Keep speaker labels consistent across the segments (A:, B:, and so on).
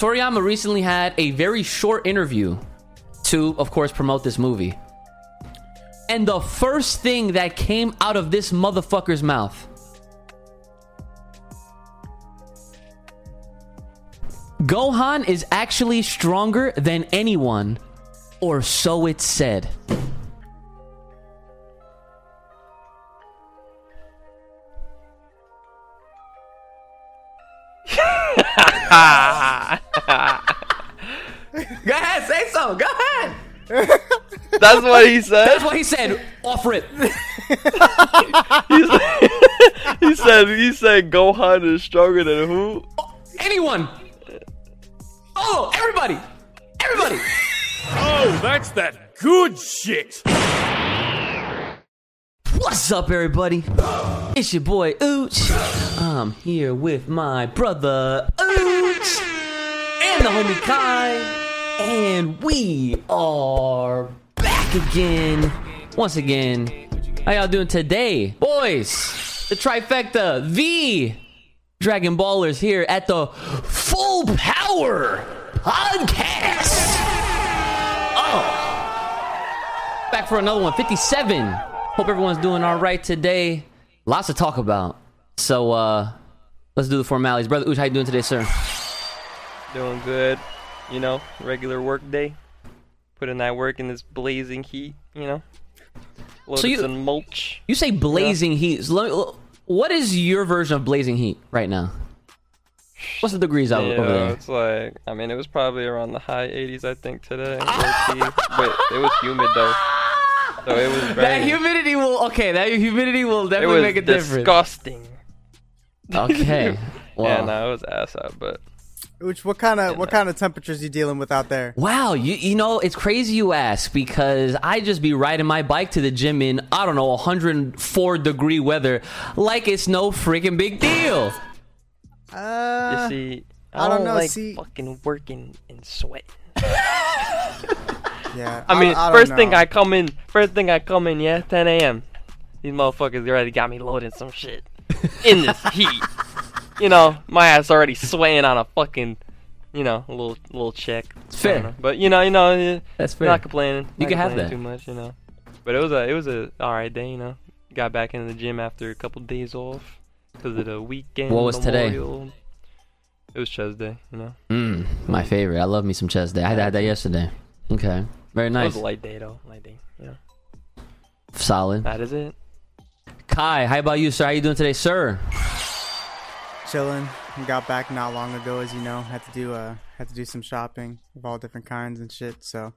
A: Toriyama recently had a very short interview to, of course, promote this movie. And the first thing that came out of this motherfucker's mouth Gohan is actually stronger than anyone, or so it's said.
B: That's what he said.
A: That's what he said. Offer it.
B: he, said he said he said Gohan is stronger than who?
A: Oh, anyone. Oh, everybody. Everybody.
C: Oh, that's that good shit.
A: What's up, everybody? It's your boy Ooch. I'm here with my brother Ooch and the homie Kai. And we are back again. Once again. How y'all doing today? Boys, the trifecta, the Dragon Ballers here at the Full Power Podcast. Oh. Back for another one, 57. Hope everyone's doing all right today. Lots to talk about. So uh let's do the formalities. Brother Ooch, how you doing today, sir?
B: Doing good. You know, regular work day. Putting that work in this blazing heat. You know. Loaded
A: So you-
B: some mulch.
A: You say blazing heat. So let me- what is your version of blazing heat right now? What's the degrees out
B: Yeah,
A: over there?
B: it's like I mean it was probably around the high 80s I think today, but it was humid though, so it was very.
A: That humidity will okay. That humidity will
B: it
A: definitely
B: was
A: make a difference.
B: disgusting.
A: Okay. Well,
B: Yeah, no, it was ass out, but
D: Which what kind of what kind of temperatures you dealing with out there?
A: Wow, you you know it's crazy you ask because I just be riding my bike to the gym in I don't know 104 degree weather like it's no freaking big deal.
D: Uh,
B: you see, I,
D: I
B: don't,
D: don't know,
B: like
D: see-
B: fucking working and sweating.
D: yeah.
B: I mean,
D: don't
B: first thing. I come in, first thing I come in, yeah, 10 a.m. These motherfuckers already got me loading some shit in this heat. You know, my ass already swaying on a fucking, you know, a little little check.
A: It's fair.
B: Know. But you know, you know,
A: That's fair.
B: not complaining.
A: You
B: not
A: can have that.
B: too much, you know. But it was a it was a all right day, you know. Got back into the gym after a couple days off because of the weekend.
A: What was today?
B: It was Chest Day, you know.
A: Mm, my favorite. I love me some chest day. I had that yesterday. Okay. Very
B: It
A: nice.
B: was a light day though, light day. Yeah,
A: Solid.
B: that is it.
A: Kai, how about you, sir? How you doing today, sir?
D: Chilling. Got back not long ago, as you know. Had to do uh had to do some shopping of all different kinds and shit. So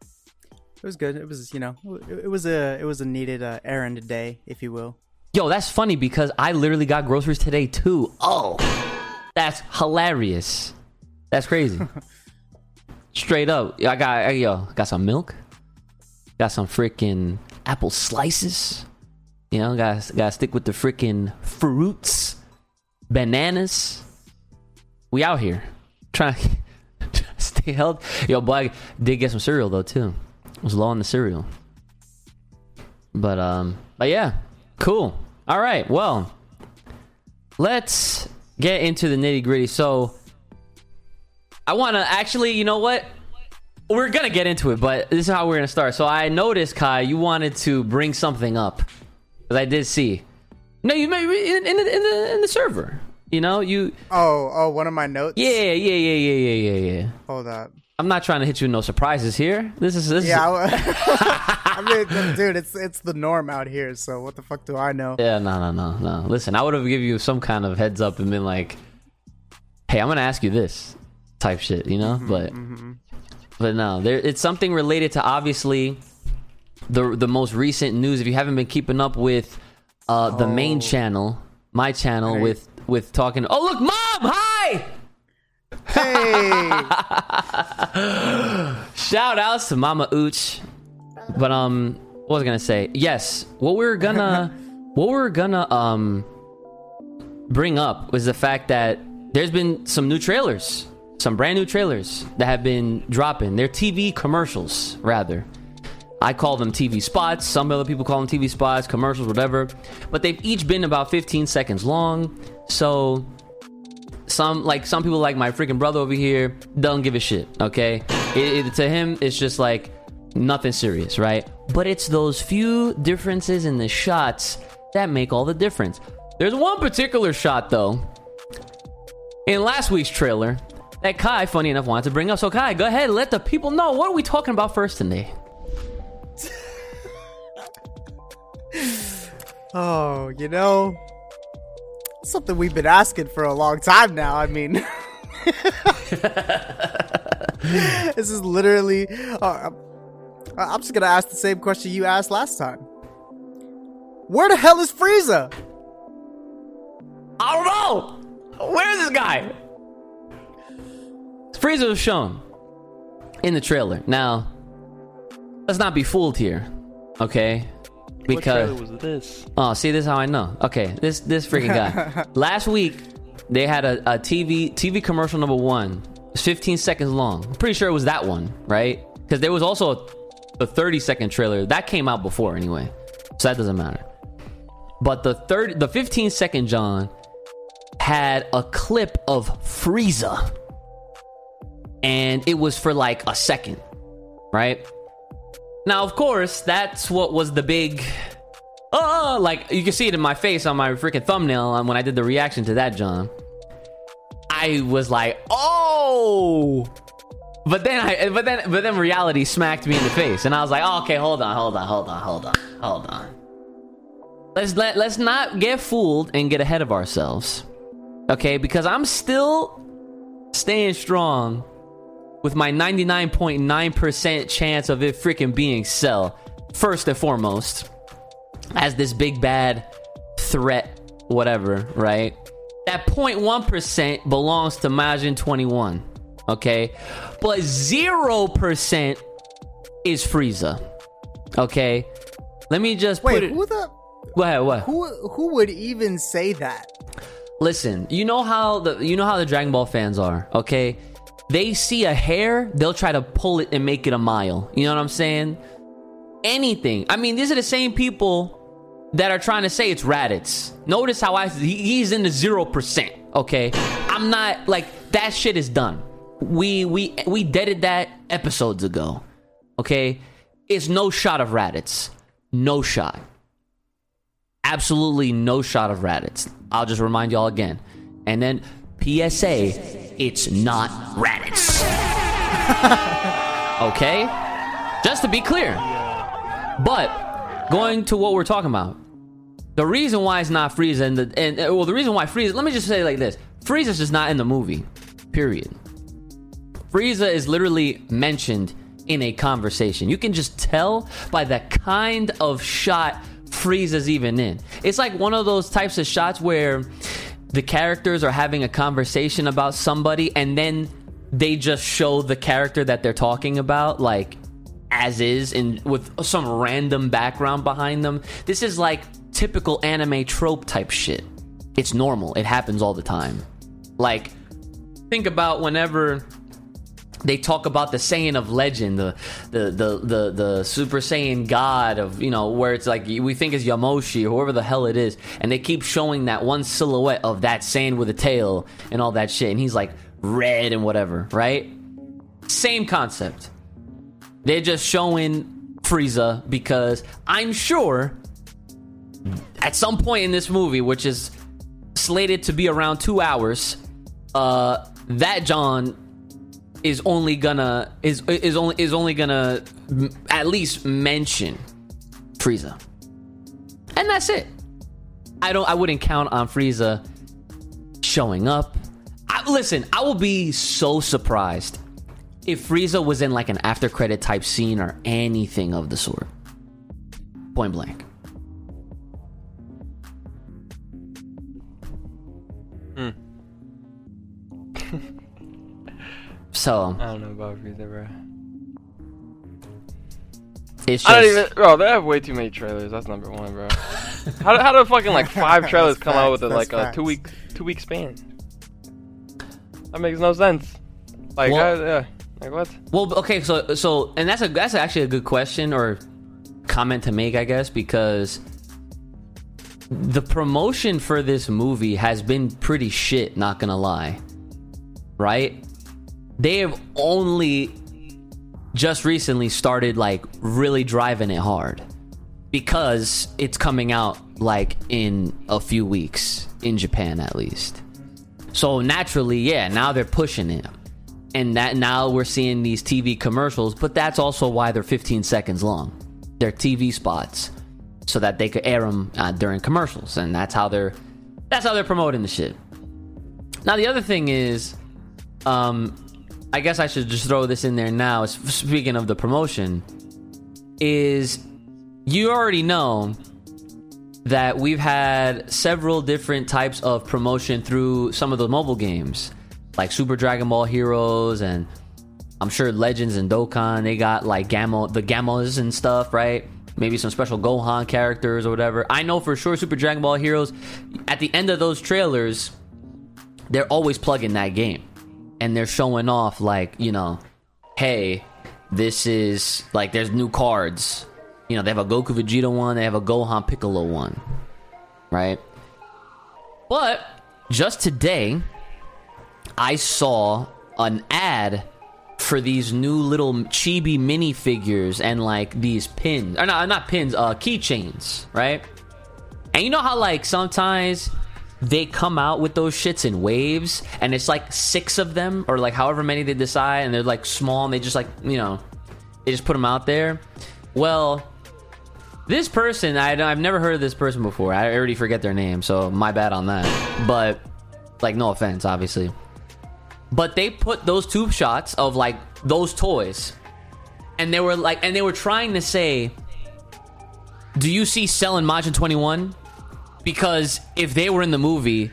D: it was good. It was you know it, it was a it was a needed uh, errand day, if you will.
A: Yo, that's funny because I literally got groceries today too. Oh, that's hilarious. That's crazy. Straight up, I got I, yo got some milk, got some freaking apple slices. You know, got got to stick with the freaking fruits, bananas. We out here trying to stay healthy. Yo, boy, I did get some cereal though too. Was low on the cereal. But um, but yeah, cool. All right, well, let's get into the nitty gritty. So, I want to actually, you know what? We're gonna get into it, but this is how we're gonna start. So I noticed, Kai, you wanted to bring something up, because I did see. No, you may in, in, the, in the in the server. You know, you
D: Oh oh, one of my notes.
A: yeah yeah yeah yeah yeah yeah yeah.
D: Hold up.
A: I'm not trying to hit you with no surprises here. This is this
D: Yeah,
A: is
D: I, I mean, dude, it's it's the norm out here. So what the fuck do I know?
A: Yeah, no, no, no, no. Listen, I would have given you some kind of heads up and been like, "Hey, I'm gonna ask you this," type shit, you know. Mm-hmm, but, mm-hmm. but no, there. It's something related to obviously the the most recent news. If you haven't been keeping up with uh, the main
D: Oh.
A: channel, my channel,
D: Right.
A: with with talking. Oh, look, mom, hi.
D: Hey,
A: Shout outs to Mama Ooch. But um what was I gonna say? Yes, what we're gonna what we're gonna um bring up was the fact that there's been some new trailers. Some brand new trailers that have been dropping. They're TV commercials, rather. I call them TV spots. Some other people call them TV spots, commercials, whatever. But they've each been about 15 seconds long. So some like some people like my freaking brother over here don't give a shit. Okay, it, it, to him it's just like nothing serious, right? But it's those few differences in the shots that make all the difference. There's one particular shot though in last week's trailer that Kai, funny enough, wanted to bring up. So Kai, go ahead, let the people know what are we talking about first today.
D: Oh, you know, something we've been asking for a long time now. I mean, this is literally. Uh, I'm just gonna ask the same question you asked last time. Where the hell is Frieza?
A: I don't know. Where is this guy? Frieza was shown in the trailer. Now, let's not be fooled here, okay?
B: What was this?
A: Oh, see, this is how I know. Okay, this this freaking guy. Last week, they had a, a TV TV commercial number one. It's 15 seconds long. I'm pretty sure it was that one, right? Because there was also a, a 30 second trailer that came out before anyway, so that doesn't matter. But the third, the 15 second John had a clip of Frieza, and it was for like a second, right? Now, of course, that's what was the big. Oh, like you can see it in my face on my freaking thumbnail um, when I did the reaction to that, John. I was like, oh, but then I, but then, but then reality smacked me in the face, and I was like, oh, okay, hold on, hold on, hold on, hold on, hold on. Let's let let's not get fooled and get ahead of ourselves, okay? Because I'm still staying strong with my 99.9% chance of it freaking being Cell, first and foremost, as this big bad threat, whatever, right? That 0.1% belongs to Majin 21, okay? But 0% is Frieza, okay? Let me just
D: Wait,
A: put it.
D: who the
A: Go ahead, what?
D: who who would even say that?
A: Listen, you know how the you know how the Dragon Ball fans are, okay? They see a hair, they'll try to pull it and make it a mile. You know what I'm saying? Anything. I mean, these are the same people that are trying to say it's Raditz. Notice how I he's in the zero percent. Okay, I'm not like that. Shit is done. We we we deaded that episodes ago. Okay, it's no shot of Raditz. No shot absolutely no shot of Raditz. I'll just remind y'all again. And then PSA, it's not Raditz. okay? Just to be clear. But going to what we're talking about. The reason why it's not Frieza and the and uh, well the reason why Frieza let me just say like this. Frieza's just not in the movie. Period. Frieza is literally mentioned in a conversation. You can just tell by the kind of shot Frieza's even in. It's like one of those types of shots where the characters are having a conversation about somebody and then they just show the character that they're talking about like as is and with some random background behind them. This is like typical anime trope type shit. It's normal. It happens all the time. Like think about whenever they talk about the Saiyan of legend, the the the the, the Super Saiyan God of you know where it's like we think is Yamoshi whoever the hell it is, and they keep showing that one silhouette of that Saiyan with a tail and all that shit, and he's like red and whatever, right? Same concept. They're just showing Frieza because I'm sure at some point in this movie, which is slated to be around two hours, uh, that John is only gonna is is only is only gonna at least mention Frieza, and that's it. I don't. I wouldn't count on Frieza showing up. I, listen, I will be so surprised if Frieza was in like an after credit type scene or anything of the sort. Point blank. So
B: I don't know about Frieza, bro.
A: it's just
B: I don't even, bro. They have way too many trailers. That's number one, bro. how, how do fucking like five trailers
D: That's
B: come out with a,
D: that's
B: like a two week two week span? That makes no sense. Like,
A: Well-
B: I- yeah, like what?
A: Well, okay, so so and that's a that's actually a good question or comment to make, I guess, because the promotion for this movie has been pretty shit, not gonna lie. Right? They have only just recently started like really driving it hard because it's coming out like in a few weeks in Japan at least. So naturally, yeah, now they're pushing it. And that now we're seeing these TV commercials, but that's also why they're 15 seconds long. They're TV spots so that they could air them uh, during commercials and that's how they're that's how they're promoting the shit. Now the other thing is um I guess I should just throw this in there now. Speaking of the promotion, is you already know that we've had several different types of promotion through some of the mobile games, like Super Dragon Ball Heroes and I'm sure Legends and Dokkan. They got like Gamma, the Gammas and stuff, right? Maybe some special Gohan characters or whatever. I know for sure Super Dragon Ball Heroes. At the end of those trailers, they're always plugging that game, and they're showing off like you know, hey, this is like there's new cards you know, they have a Goku Vegeta one, they have a Gohan Piccolo one, right? But just today, I saw an ad for these new little chibi minifigures and like these pins, or not, not pins, uh, keychains, right? And you know how like sometimes they come out with those shits in waves, and it's like six of them, or like however many they decide, and they're like small, and they just like you know, they just put them out there. Well, this person, I, I've never heard of this person before. I already forget their name, so my bad on that. But, like, no offense, obviously. But they put those tube shots of like those toys, and they were like, and they were trying to say, "Do you see selling Majin Twenty One? Because if they were in the movie,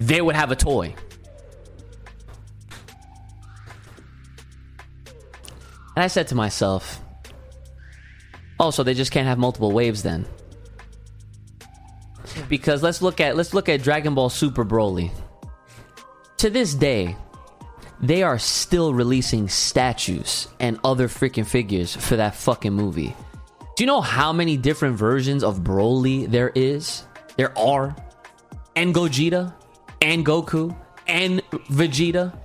A: they would have a toy." And I said to myself, Oh, so they just can't have multiple waves then? Because let's look at let's look at Dragon Ball Super Broly. To this day, they are still releasing statues and other freaking figures for that fucking movie. Do you know how many different versions of Broly there is? There are. And Gogeta, and Goku, and Vegeta.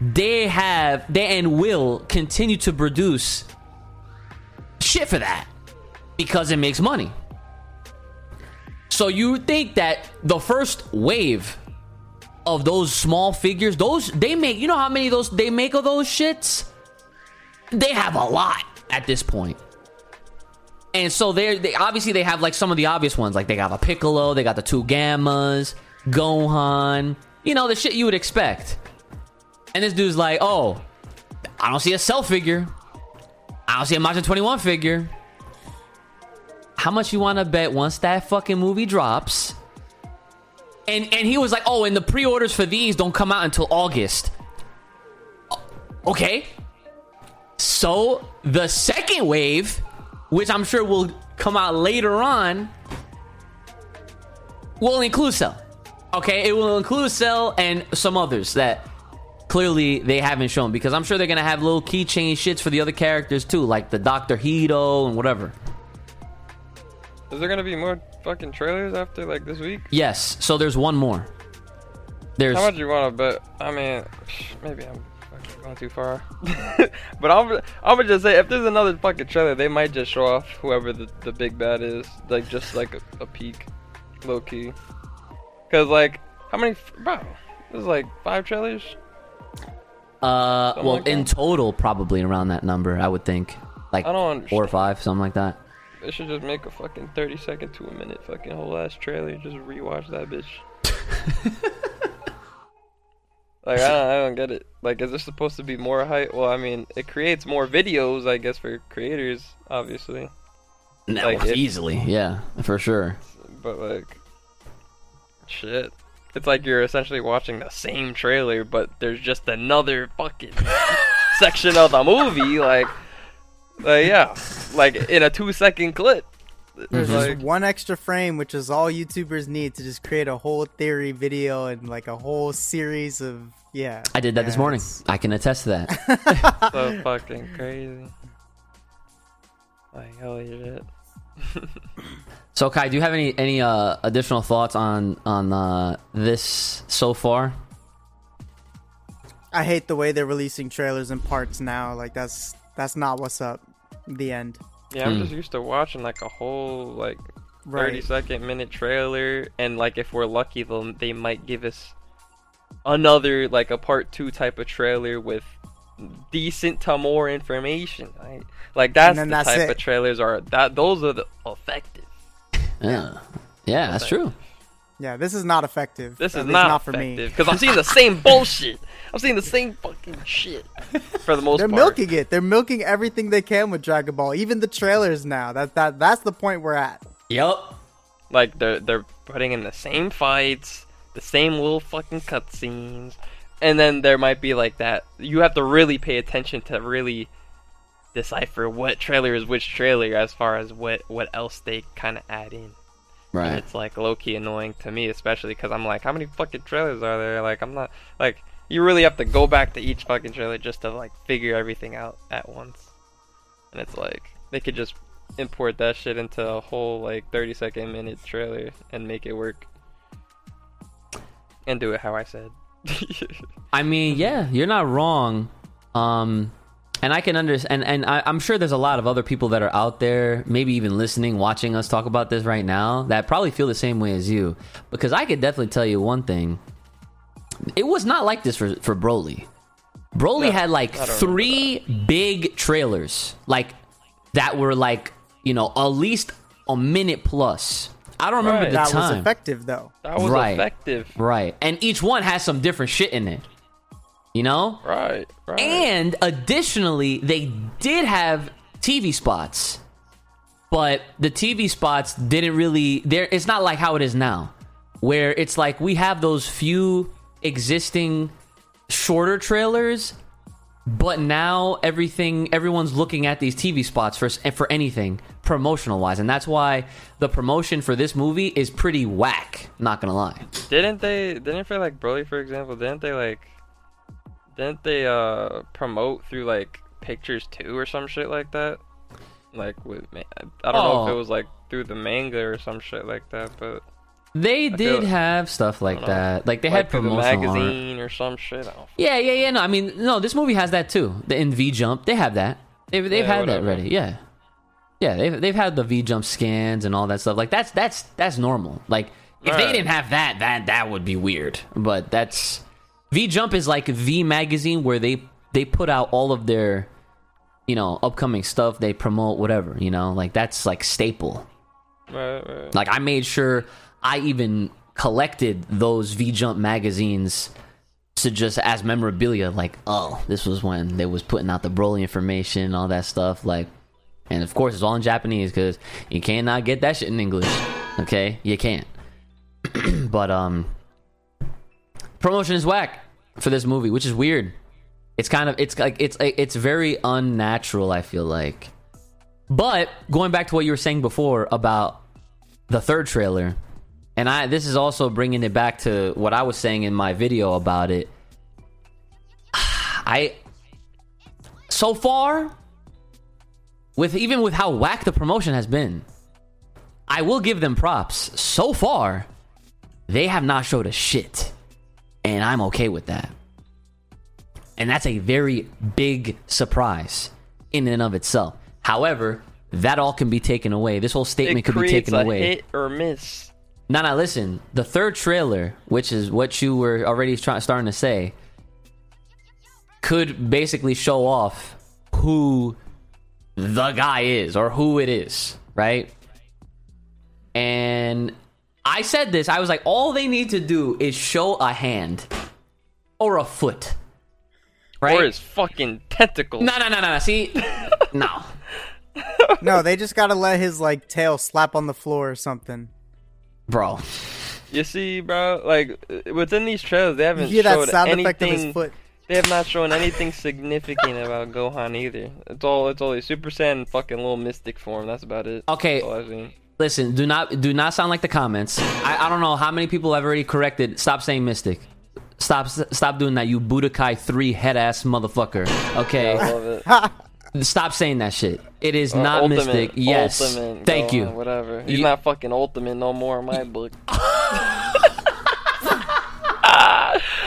A: They have, they and will continue to produce shit for that because it makes money. So you think that the first wave of those small figures, those they make, you know how many of those they make of those shits? They have a lot at this point. And so they're they obviously they have like some of the obvious ones, like they got a Piccolo, they got the two Gammas, Gohan, you know, the shit you would expect. And this dude's like, oh, I don't see a Cell figure. I don't see a Majin 21 figure. How much you want to bet once that fucking movie drops? And and he was like, "Oh, and the pre-orders for these don't come out until August." Okay. So, the second wave, which I'm sure will come out later on, will include Cell. Okay, it will include Cell and some others that clearly they haven't shown because I'm sure they're gonna have little keychain shits for the other characters too, like the Doctor Hedo and whatever.
B: Is there gonna be more fucking trailers after like this week?
A: Yes. So there's one more. There's
B: how much you want to bet? I mean, maybe I'm going too far, but I'm I'm gonna just say if there's another fucking trailer, they might just show off whoever the the big bad is, like just like a, a peek, low key. Cause like how many? Bro, there's like five trailers.
A: Uh, well, like in total, probably around that number, I would think. Like
B: I don't
A: four or five, something like that.
B: They should just make a fucking thirty second to a minute fucking whole ass trailer. Just rewatch that bitch. like I don't, I don't get it. Like, is there supposed to be more hype? Well, I mean, it creates more videos, I guess, for creators, obviously.
A: No, like, easily, yeah, for sure.
B: But like, shit. It's like you're essentially watching the same trailer, but there's just another fucking section of the movie. Like, like yeah, like in a two second clip.
D: There's like, one extra frame, which is all YouTubers need to just create a whole theory video and like a whole series of yeah.
A: I did that
D: yeah,
A: this morning.
D: it's-
A: I can attest to that.
B: so fucking crazy. Like holy shit.
A: So Kai, do you have any any uh, additional thoughts on on uh, this so far?
D: I hate the way they're releasing trailers in parts now. Like that's that's not what's up. The end.
B: Yeah, I'm
A: Hmm.
B: just used to watching like a whole like
D: Right.
B: 30 second minute trailer and like if we're lucky they'll they might give us another like a part 2 type of trailer with decent to more information right? like that's the
D: that's
B: type
D: it.
B: of trailers are that those are the effective
A: Yeah, yeah, that's true.
D: Yeah, this is not effective.
B: this is not,
D: not for me.
B: effective because i'm seeing the same bullshit i'm seeing the same fucking shit for the most part.
D: They're
B: part
D: milking it. They're milking everything they can with Dragon Ball. Even the trailers now. That that that's the point we're at.
A: Yep.
B: Like they're they're putting in the same fights, the same little fucking cutscenes, and then there might be like that. You have to really pay attention to really decipher what trailer is which trailer as far as what what else they kind of add in. And
A: Right.
B: it's like low key annoying to me, especially because I'm like, how many fucking trailers are there? Like I'm not like you really have to go back to each fucking trailer just to like figure everything out at once. And it's like they could just import that shit into a whole like 30 second minute trailer and make it work. And do it how I said.
A: I mean, yeah, you're not wrong. Um, and I can understand, and, and I, I'm sure there's a lot of other people that are out there, maybe even listening, watching us talk about this right now, that probably feel the same way as you. Because I could definitely tell you one thing: it was not like this for for Broly. Broly
B: No,
A: had like three big trailers, like that were like you know at least a minute plus. I don't remember
B: Right.
A: the
D: That
A: time.
D: That was effective though.
B: that was
A: Right.
B: effective.
A: Right. And each one has some different shit in it. You know?
B: Right, right.
A: And additionally, they did have TV spots. But the TV spots didn't really there it's not like how it is now. Where it's like we have those few existing shorter trailers, but now everything everyone's looking at these TV spots for for anything promotional wise, and that's why the promotion for this movie is pretty whack. Not gonna lie.
B: Didn't they? Didn't for like Broly, for example? Didn't they like? Didn't they uh promote through like pictures too or some shit like that? Like with I don't know if
A: Oh.
B: it was like through the manga or some shit like that, but
A: They did
B: like-
A: have stuff like that. Like they
B: like
A: had
B: through the
A: promotional art.
B: magazine or some shit.
A: Yeah, yeah, yeah. No, I mean, no. This movie has that too. The in V Jump, they have that. They've they've
B: Yeah,
A: had that
B: whatever.
A: ready. Yeah, yeah. They've they've had the V Jump scans and all that stuff. Like that's that's that's normal. Like if they
B: Right.
A: didn't have that, that that would be weird. But that's V Jump is like V magazine where they they put out all of their you know upcoming stuff. They promote whatever. You know, like that's like staple.
B: Right, right.
A: Like I made sure I even collected those V Jump magazines to just as memorabilia. Like, oh, this was when they was putting out the Broly information, and all that stuff. Like, and of course it's all in Japanese because you cannot get that shit in English. Okay, you can't. but um, promotion is whack for this movie, which is weird. It's kind of it's like it's it's very unnatural. I feel like. But going back to what you were saying before about the third trailer, and I this is also bringing it back to what I was saying in my video about it. I so far with even with how whack the promotion has been, I will give them props. So far, they have not showed a shit, and I'm okay with that. And that's a very big surprise in and of itself. However, that all can be taken away. This whole statement
B: it
A: could be taken away.
B: hit or miss.
A: Now, now, listen. The third trailer, which is what you were already try- starting to say, could basically show off who the guy is or who it is, right? And I said this. I was like, all they need to do is show a hand or a foot, right?
B: Or his fucking tentacles.
A: no, no, no, no. no. See, no.
D: No, they just gotta let his like tail slap on the floor or something.
A: Bro,
B: You see, bro, like within these trailers, they haven't
D: hear that
B: showed
D: sound
B: anything.
D: effect of his foot?
B: They have not shown anything significant about Gohan either. It's all it's all only Super Saiyan fucking little mystic form. That's about it.
A: Okay.
B: I've
A: listen. Do not do not sound like the comments. I, I don't know how many people have already corrected. Stop saying mystic. Stop stop doing that. You Budokai three head ass motherfucker. Okay.
B: I love it.
A: Stop saying that shit. It is
B: Or
A: not
B: ultimate,
A: Mystic. Yes.
B: Ultimate,
A: Thank
B: go
A: you.
B: on, Whatever. He's
A: You-
B: not fucking ultimate no more in my book.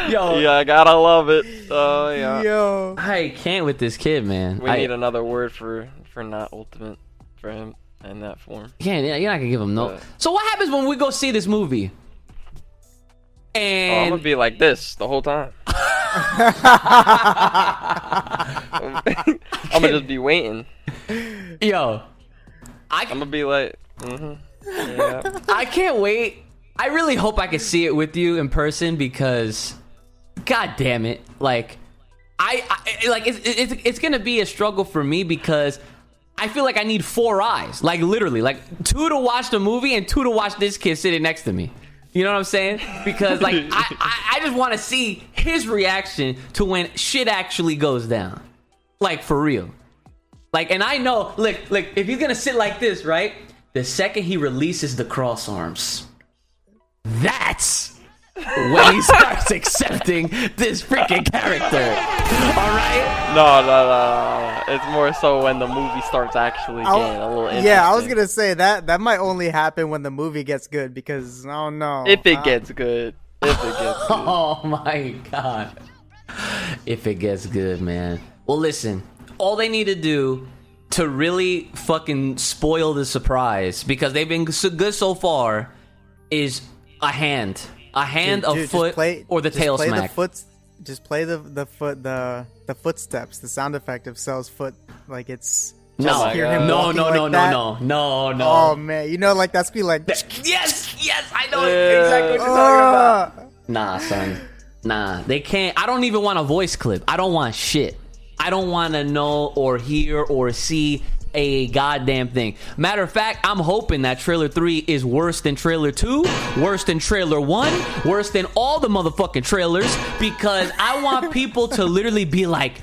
A: Yo,
B: yeah, I gotta love it. Oh yeah.
D: Yo.
A: I can't with this kid, man.
B: We
A: I
B: need another word for for not ultimate for him in that form.
A: can't. Yeah. You're not gonna give him no.
B: Yeah.
A: So what happens when we go see this movie?
B: Oh, I'm
A: And
B: gonna be like this the whole time. I'm gonna just be waiting.
A: yo, I
B: I'm gonna be like, mm-hmm. Yeah.
A: I can't wait. I really hope I can see it with you in person because, god damn it, like, I, I like it's, it's it's gonna be a struggle for me because I feel like I need four eyes, like literally, like two to watch the movie and two to watch this kid sitting next to me. You know what I'm saying? Because like I, I, I just want to see his reaction to when shit actually goes down, like for real. Like, and I know, look, look, if he's gonna sit like this, right? The second he releases the cross arms, that's when he starts accepting this freaking character. All right?
B: No, no, no, no, no. It's more so when the movie starts actually
D: I'll-
B: getting a little interesting.
D: yeah, I was gonna say that that might only happen when the movie gets good because I don't know
B: If it
D: Uh,
B: gets good. If it gets good.
A: Oh my god. If it gets good, man. Well, listen, all they need to do to really fucking spoil the surprise because they've been so good so far is a hand. A hand,
D: dude,
A: a
D: dude, just
A: foot,
D: play-
A: or the
D: just
A: tail
D: play
A: smack.
D: The foot, just play the the foot the the footsteps, the sound effect of Cell's foot, like it's.
A: no,
D: just hear him
A: no,
D: walking
A: no,
D: like
A: no, no, no, no, no.
D: Oh man, you know, like that's be like.
A: Yes, yes, I know
B: Yeah.
A: exactly what you're talking about.
D: "Ah."
A: Nah, son. Nah, they can't. I don't even want a voice clip. I don't want shit. I don't want to know or hear or see a goddamn thing. Matter of fact, I'm hoping that trailer 3 is worse than trailer 2, worse than trailer 1, worse than all the motherfucking trailers because I want people to literally be like,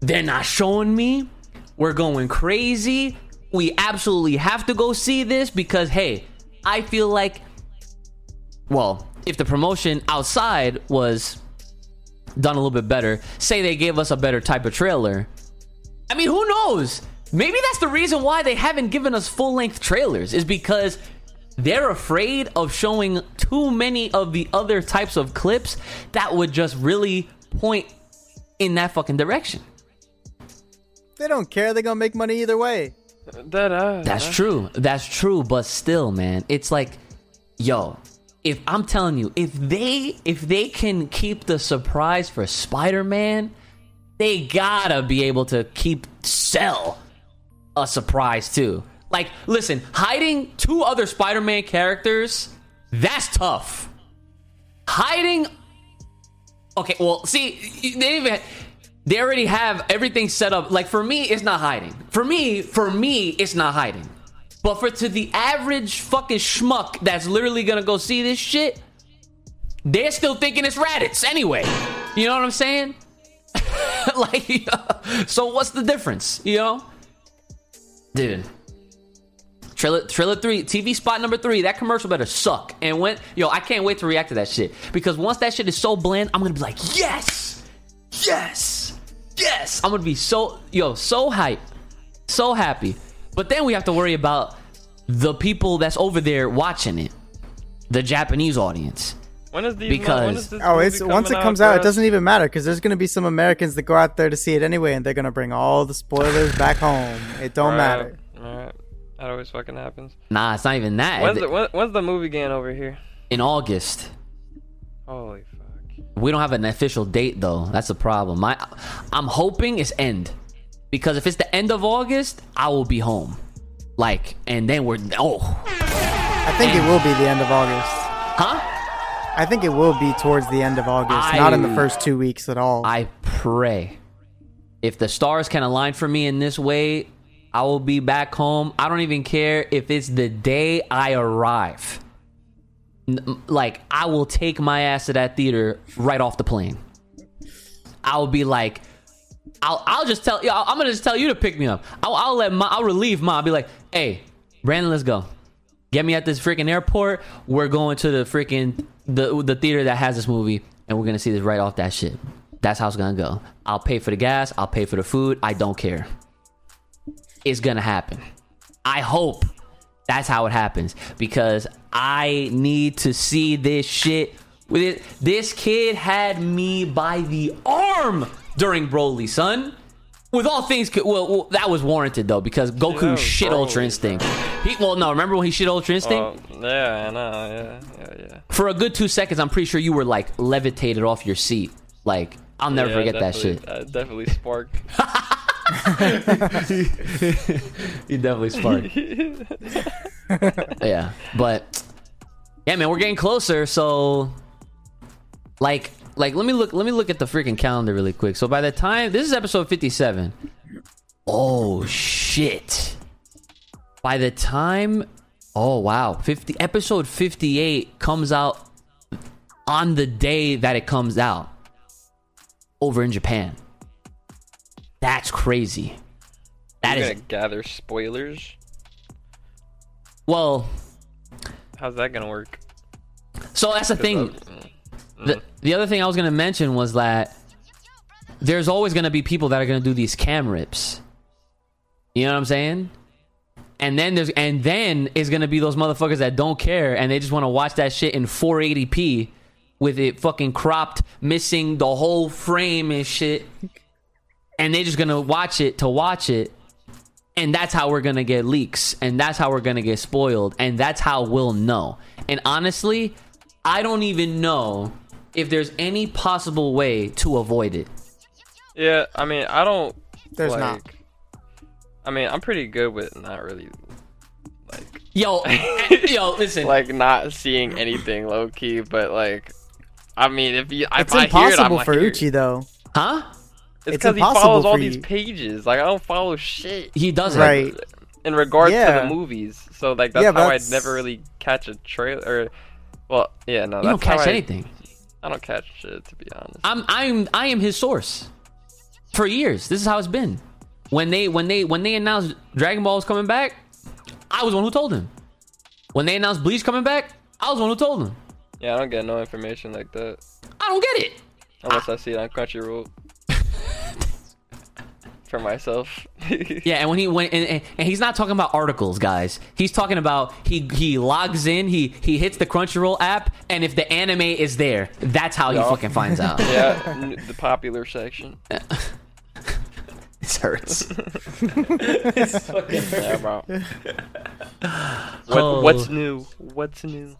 A: they're not showing me. We're going crazy. We absolutely have to go see this because, hey, I feel like well, if the promotion outside was done a little bit better, say they gave us a better type of trailer. I mean, who knows? Maybe that's the reason why they haven't given us full length trailers, is because they're afraid of showing too many of the other types of clips that would just really point in that fucking direction.
D: They don't care. They're gonna make money either way.
B: That, uh,
A: That's true. That's true, but still, man, it's like, yo, if I'm telling you, if they if they can keep the surprise for Spider-Man, they gotta be able to keep Cell a surprise too. Like, listen, hiding two other Spider-Man characters, that's tough. Hiding Okay, well, see, they even they already have everything set up. Like for me, it's not hiding. For me, for me, it's not hiding. But for to the average fucking schmuck that's literally gonna go see this shit, they're still thinking it's Raditz anyway. You know what I'm saying? like, so what's the difference? You know, dude. Trailer, trailer three, TV spot number three. That commercial better suck. And when, yo, I can't wait to react to that shit because once that shit is so bland, I'm gonna be like, yes, yes, yes. I'm gonna be so, yo, so hype, so happy. But then we have to worry about the people that's over there watching it, the Japanese audience.
B: When is these?
A: Because-
B: when is this
D: Oh, it's once it comes out, it doesn't even matter because there's gonna be some Americans that go out there to see it anyway, and they're gonna bring all the spoilers back home. It don't matter.
B: Alright, that always fucking happens.
A: Nah, it's not even that.
B: When's the, when, when's the movie getting over here?
A: In August.
B: Holy fuck!
A: We don't have an official date though. That's the problem. I, I'm hoping it's end because if it's the end of August, I will be home. Like, and then we're oh,
D: I think it will be the end of August.
A: huh?
D: I think it will be towards the end of August, not in the first two weeks at all.
A: I pray if the stars can align for me in this way, I will be back home. I don't even care if it's the day I arrive. Like, I will take my ass to that theater right off the plane. I'll be like, I'll, I'll just tell you. I'm gonna just tell you to pick me up. I'll, I'll let my, I'll relieve mom. I'll be like, hey, Brandon, let's go. Get me at this freaking airport. We're going to the freaking the the theater that has this movie, and we're gonna see this right off that shit. That's how it's gonna go. I'll pay for the gas. I'll pay for the food. I don't care. It's gonna happen. I hope that's how it happens because I need to see this shit. With it, this kid had me by the arm during Broly, son. With all things, well, well that was warranted though because Goku
B: was
A: shit
B: Broly,
A: Ultra Instinct. He, well, no, remember when he shit Ultra Instinct?
B: Oh, yeah, I know. Yeah, yeah, yeah.
A: For a good two seconds, I'm pretty sure you were like levitated off your seat. Like I'll never
B: Yeah,
A: forget that shit.
B: Uh, definitely sparked.
A: You definitely sparked. yeah, but yeah, man, we're getting closer. So, like, like let me look. Let me look at the freaking calendar really quick. So by the time this is episode fifty-seven. Oh shit! By the time, oh wow, fifty episode fifty-eight comes out on the day that it comes out over in Japan. That's crazy. That is
B: gonna gather spoilers.
A: well.
B: How's that gonna work?
A: So that's the thing. The, uh-huh. the other thing I was going to mention was that there's always going to be people that are going to do these cam rips. You know what I'm saying? And then there's and then is going to be those motherfuckers that don't care and they just want to watch that shit in 480p with it fucking cropped, missing the whole frame and shit. And they're just going to watch it to watch it. And that's how we're going to get leaks and that's how we're going to get spoiled and that's how we'll know. And honestly, I don't even know if there's any possible way to avoid it.
B: Yeah, I mean, I don't.
D: There's
B: like,
D: not.
B: I mean, I'm pretty good with not really, like,
A: Yo, yo, listen.
B: like not seeing anything low key. But like, I mean, if you, if
D: It's
B: I hear it, I'm
D: impossible
B: like,
D: for. Uchi though.
A: huh?
B: It's
D: It's
B: because he follows all
D: for
B: these pages. Like, I don't follow shit
A: He doesn't.
D: Right.
B: in regards to the movies. So like, that's
D: Yeah,
B: how
D: that's-
B: I never really catch a trailer. Or, well, yeah, no,
A: You
B: that's
A: don't catch
B: how I,
A: anything.
B: I don't catch shit to be honest.
A: I'm I'm I am his source. For years. This is how it's been. When they when they when they announced Dragon Ball was coming back, I was the one who told him. When they announced Bleach coming back, I was the one who told him.
B: Yeah, I don't get no information like that
A: I don't get it.
B: unless I see it on Crunchyroll. For myself.
A: Yeah, and when he went and, and, and he's not talking about articles, guys. He's talking about he he logs in, he he hits the Crunchyroll app, and if the anime is there, that's how he fucking finds out.
B: Yeah, the popular section.
A: It hurts.
B: Yeah, bro. What,
A: Oh.
B: What's new? What's new?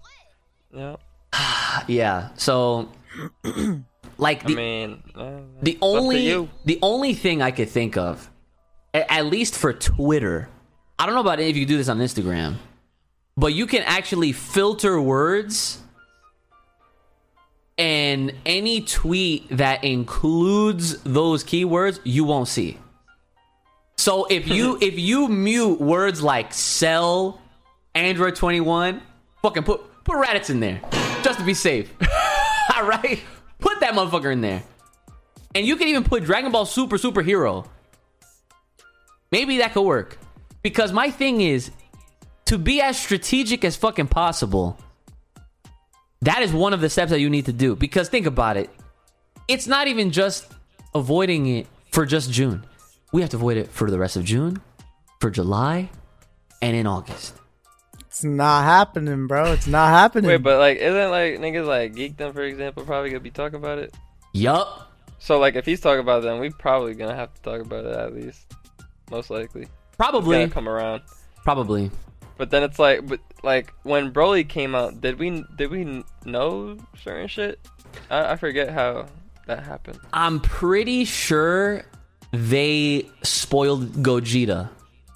B: Yeah,
A: yeah. So, like
B: I
A: the
B: mean, uh,
A: the
B: it's up to
A: only the only thing I could think of, at least for Twitter, I don't know about if you do this on Instagram, but you can actually filter words. And any tweet that includes those keywords, you won't see. So if you if you mute words like Cell, Android 21, fucking put put Raditz in there just to be safe. All right, put that motherfucker in there, and you can even put Dragon Ball Super Superhero. Maybe that could work, because my thing is to be as strategic as fucking possible. That is one of the steps that you need to do. Because think about it, it's not even just avoiding it for just June. We have to avoid it for the rest of June, for July, and in August.
D: It's not happening, bro. It's not happening.
B: Wait, but like, isn't like niggas like Geekdom, for example, probably gonna be talking about it?
A: Yup.
B: So like, if he's talking about it, then we probably gonna have to talk about it at least, most likely.
A: Probably.
B: gonna come around.
A: Probably.
B: But then it's like, but like when Broly came out, did we did we know certain shit? I, I forget how that happened.
A: I'm pretty sure they spoiled Gogeta.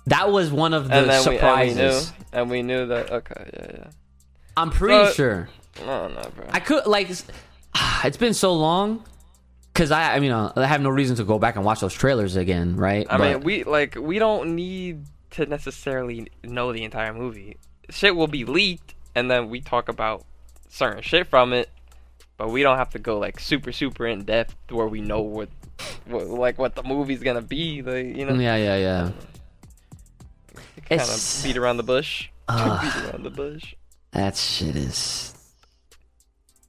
A: That was one of the
B: and
A: surprises.
B: we and we knew and we knew that. Okay, yeah, yeah.
A: I'm pretty
B: So-
A: sure.
B: No, no, bro.
A: I could like it's- been so long cuz I I mean uh, I have no reason to go back and watch those trailers again, right?
B: I
A: But-
B: mean, we like we don't need to necessarily know the entire movie. Shit will be leaked, and then we talk about certain shit from it, but we don't have to go like super super in depth where we know what, what like what the movie's gonna be. Like you know,
A: yeah, yeah, yeah.
B: Kind of beat around the bush. Beat around the bush.
A: That shit is.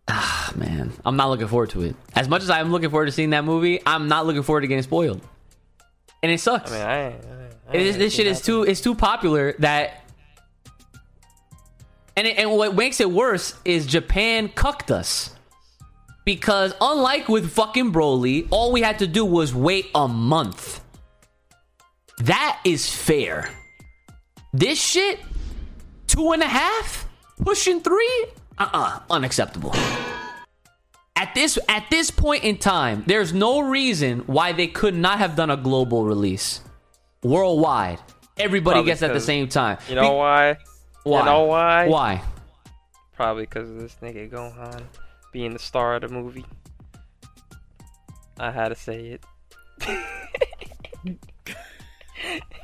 A: Ah, man. I'm not looking forward to it. As much as I'm looking forward to seeing that movie, I'm not looking forward to getting spoiled. and it sucks.
B: I mean, I. I, I
A: It is, this shit is too it's too popular that and it, and what makes it worse is Japan cucked us because unlike with fucking Broly, all we had to do was wait a month. That is fair. This shit, two and a half, pushing three, uh uh unacceptable. At this at this point in time, there's no reason why they could not have done a global release worldwide. Everybody
B: Probably
A: gets at the same time.
B: You know why?
A: why?
B: You know why?
A: Why?
B: Probably because of this nigga Gohan being the star of the movie. I had to say it.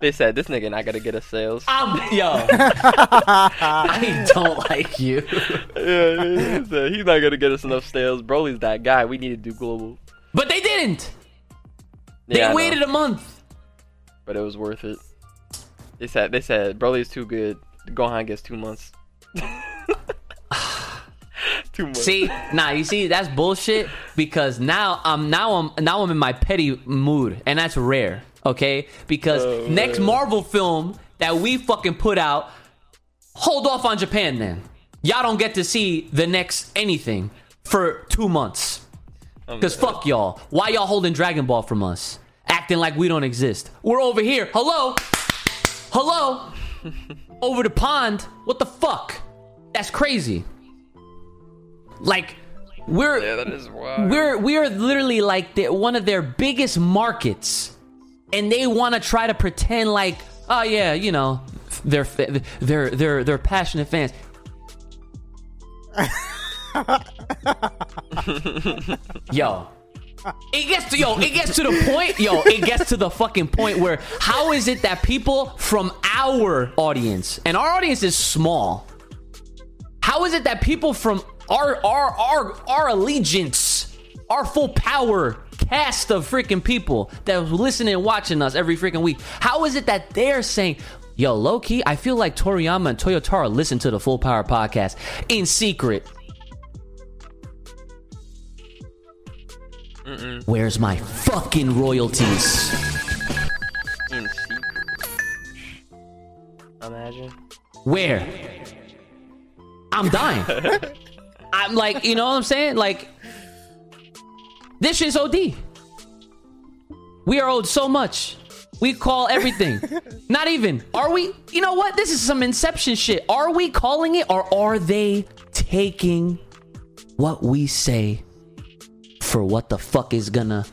B: they said this nigga not gonna get us sales.
A: I'm yo. I don't like you.
B: yeah, he said he's not gonna get us enough sales. Broly's that guy. We need to do global.
A: But they didn't. They
B: Yeah,
A: waited a month.
B: but it was worth it. They said they said Broly's too good. Gohan gets two months. two months.
A: See, nah, you see, that's bullshit because now I'm now I'm now I'm in my petty mood, and that's rare. Okay, because
B: Oh,
A: next
B: man.
A: Marvel film that we fucking put out, hold off on Japan. Then y'all don't get to see the next anything for two months.
B: Oh,
A: Cause fuck y'all. Why y'all holding Dragon Ball from us? Acting like we don't exist. We're over here. Hello? Hello? over the pond? What the fuck? That's crazy. Like, we're
B: Yeah, that is wild.
A: we're we're literally like the, one of their biggest markets, and they want to try to pretend like, oh yeah, you know, they're they're they're they're passionate fans. yo, it gets to yo, it gets to the point, yo, it gets to the fucking point where how is it that people from our audience, and our audience is small, how is it that people from our our our our allegiance, our full power cast of freaking people that was listening and watching us every freaking week, how is it that they're saying, "Yo, low key, I feel like Toriyama and Toyotaro listen to the Full Power podcast in secret." Where's my fucking royalties?
B: in secret. Imagine.
A: Where? I'm dying. I'm like, you know what I'm saying? Like, this shit's OD. We are owed so much. We call everything. Not even. Are we? You know what? This is some Inception shit. Are we calling it or are they taking what we say for what the fuck is gonna.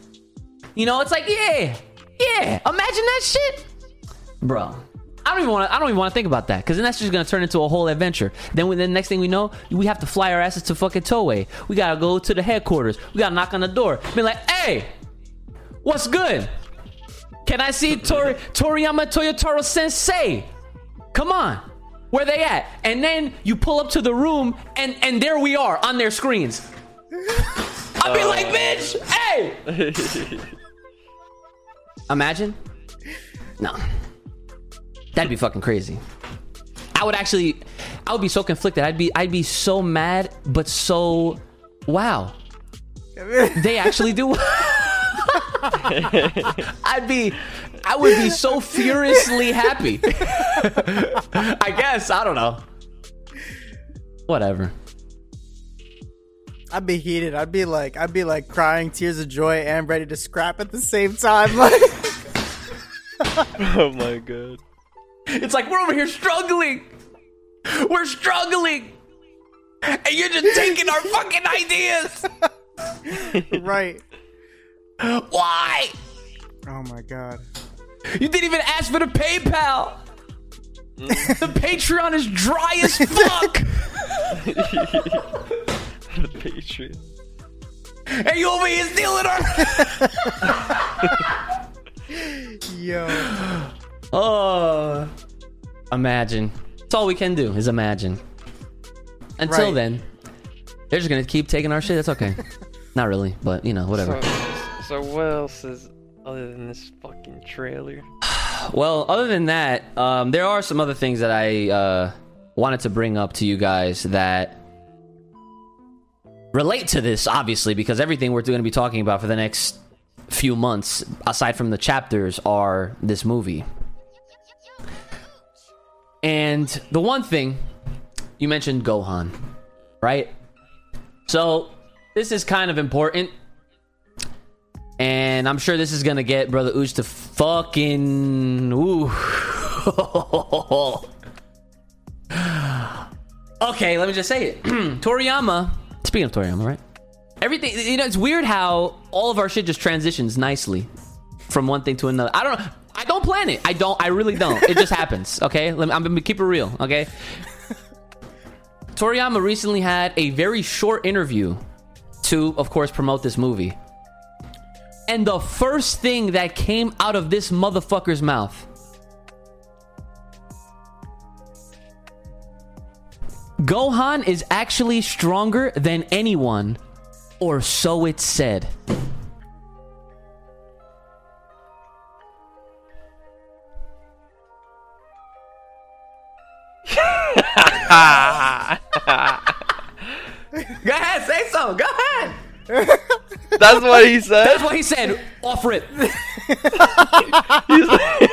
A: You know, it's like, yeah, yeah. Imagine that shit. Bro. I don't even want to. I don't even want to think about that because then that's just gonna turn into a whole adventure. Then, when the next thing we know, we have to fly our asses to fucking Toei. We gotta go to the headquarters. We gotta knock on the door. Be like, "Hey, what's good? Can I see Tori Toriyama Toyotaro Sensei? Come on, where they at?" And then you pull up to the room, and and there we are on their screens. I'd be like, uh. "Bitch, hey!" Imagine. No. That'd be fucking crazy. I would actually I would be so conflicted. I'd be I'd be so mad but so wow. They actually do I'd be I would be so furiously happy. I guess, I don't know. Whatever.
D: I'd be heated. I'd be like, I'd be like crying tears of joy and ready to scrap at the same time. Like,
B: oh my god.
A: It's like we're over here struggling. We're struggling. And you're just taking our fucking ideas.
D: right?
A: Why?
D: Oh my god.
A: You didn't even ask for the PayPal. the Patreon is dry as fuck.
B: the Patreon.
A: and you over here stealing our.
D: Yo.
A: Oh. Imagine. That's all we can do is imagine. Until
D: Right.
A: then, they're just gonna keep taking our shit. That's okay. Not really, but you know, whatever.
B: So, so what else is other than this fucking trailer?
A: Well, other than that, um, there are some other things that I uh, wanted to bring up to you guys that relate to this, obviously, because everything we're going to be talking about for the next few months, aside from the chapters, are this movie. And the one thing you mentioned Gohan, right? So this is kind of important. And I'm sure this is gonna get Brother Ooch to fucking ooh. okay, let me just say it. Toriyama. Speaking of Toriyama, right? Everything you know, it's weird how all of our shit just transitions nicely from one thing to another. I don't know. I don't plan it. I don't. I really don't. It just happens. Okay, me, I'm gonna keep it real. Okay. Toriyama recently had a very short interview to, of course, promote this movie. And the first thing that came out of this motherfucker's mouth Gohan is actually stronger than anyone, or so it's said. Go ahead, say so. Go ahead.
B: That's what he said.
A: That's what he said. Offer it.
B: he said,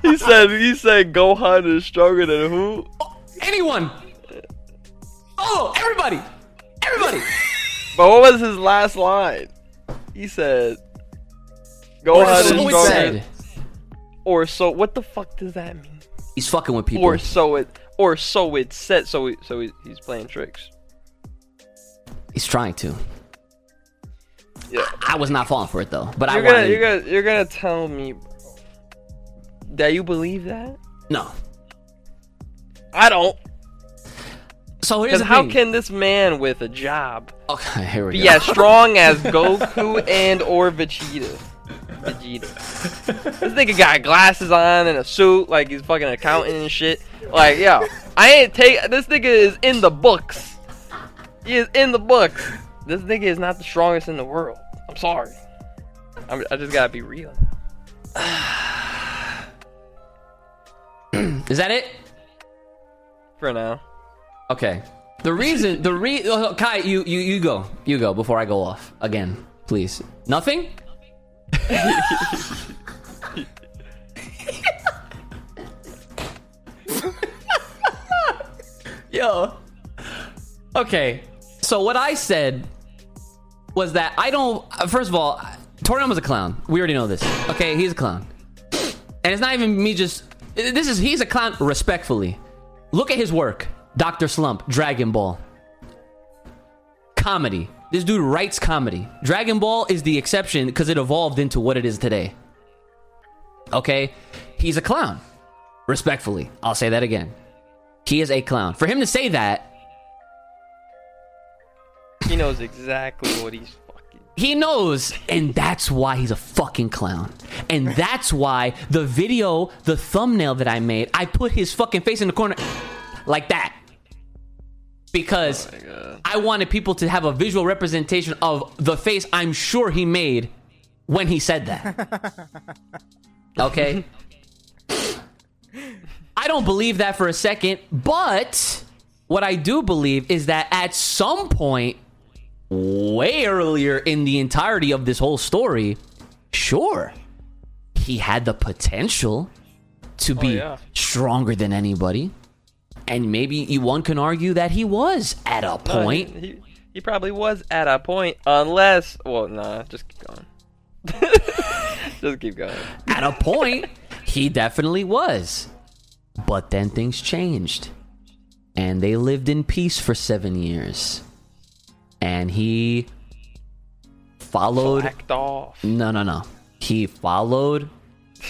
B: he said he said Gohan is stronger than who?
A: Oh, anyone. Oh, everybody. Everybody.
B: But what was his last line? He said Gohan is stronger.
A: said.
B: Or so what the fuck does that mean?
A: He's fucking with people.
B: Or so it or so it said so so he, he's playing tricks.
A: He's trying to.
B: Yeah.
A: I was not falling for it though, but
B: You're
A: I
B: gonna
A: wanted.
B: you're gonna you're gonna tell me that you believe that?
A: no.
B: I don't.
A: So here's
B: how
A: thing.
B: can this man with a job
A: Okay, here we
B: be
A: go.
B: as strong as Goku and or Vegeta? Vegeta. This nigga got glasses on and a suit, like he's fucking accountant and shit. Like, yo, I ain't take this nigga is in the books. He is in the books. This nigga is not the strongest in the world. I'm sorry. I'm, I just gotta be real.
A: Is that it?
B: For now.
A: Okay. The reason, the re, oh, oh, Kai, you, you, you go, you go before I go off again, please. Nothing. Yo. Okay. So what I said was that I don't. First of all, Toriyama's a clown. We already know this. Okay, he's a clown, and it's not even me. Just this is he's a clown. Respectfully, look at his work. Doctor Slump, Dragon Ball, comedy. This dude writes comedy. Dragon Ball is the exception because it evolved into what it is today. Okay, he's a clown. Respectfully, I'll say that again. He is a clown. For him to say that,
B: He knows exactly what he's fucking.
A: He knows, and that's why he's a fucking clown. And that's why the video, the thumbnail that I made, I put his fucking face in the corner like that. Because oh I wanted people to have a visual representation of the face I'm sure he made when he said that. Okay? I don't believe that for a second, but what I do believe is that at some point, way earlier in the entirety of this whole story, sure, he had the potential to oh, be
B: yeah.
A: stronger than anybody. And maybe you- one can argue that he was at a
B: No,
A: point.
B: he, he, he probably was at a point, unless. Well, nah, just keep going. just keep going.
A: at a point, he definitely was. But then things changed. And they lived in peace for seven years. And he followed.
B: Backed off.
A: No, no, no. He followed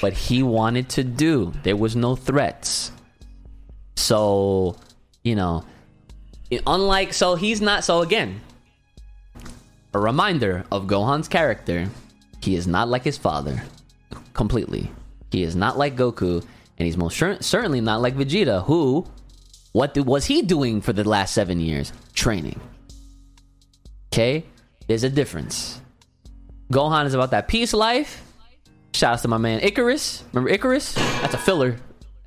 A: what he wanted to do. There was no threats. So, you know, unlike so he's not so again. A reminder of Gohan's character. He is not like his father. Completely. He is not like Goku and he's most cer- certainly not like Vegeta who what th- was he doing for the last 7 years? Training. Okay? There's a difference. Gohan is about that peace life. Shout out to my man Icarus. Remember Icarus? That's a filler.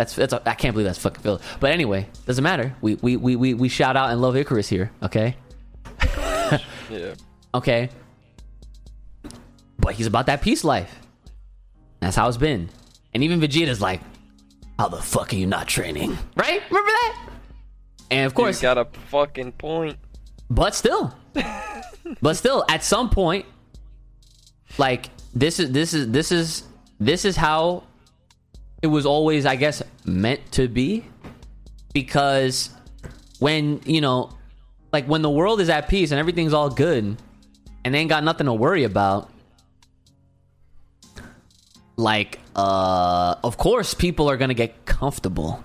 A: That's that's I can't believe that's fucking filler. But anyway, doesn't matter. We we we we, we shout out and love Icarus here. Okay.
B: Yeah.
A: Okay. but he's about that peace life. That's how it's been. And even Vegeta's like, how the fuck are you not training? Right? Remember that? And of course,
B: He's got a fucking point.
A: but still, but still, at some point, like this is this is this is this is how it was always, I guess, meant to be. Because when you know, like when the world is at peace and everything's all good, and they ain't got nothing to worry about, like, uh, of course, people are gonna get comfortable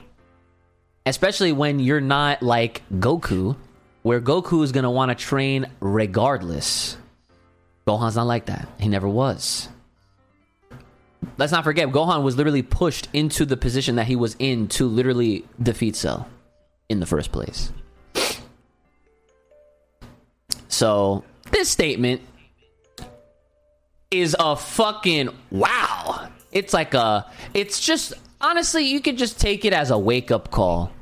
A: especially when you're not like Goku, where Goku is gonna want to train regardless. Gohan's not like that. He never was. Let's not forget, Gohan was literally pushed into the position that he was in to literally defeat Cell in the first place. So, this statement is a fucking wow. It's like a, it's just, honestly, you could just take it as a wake up call.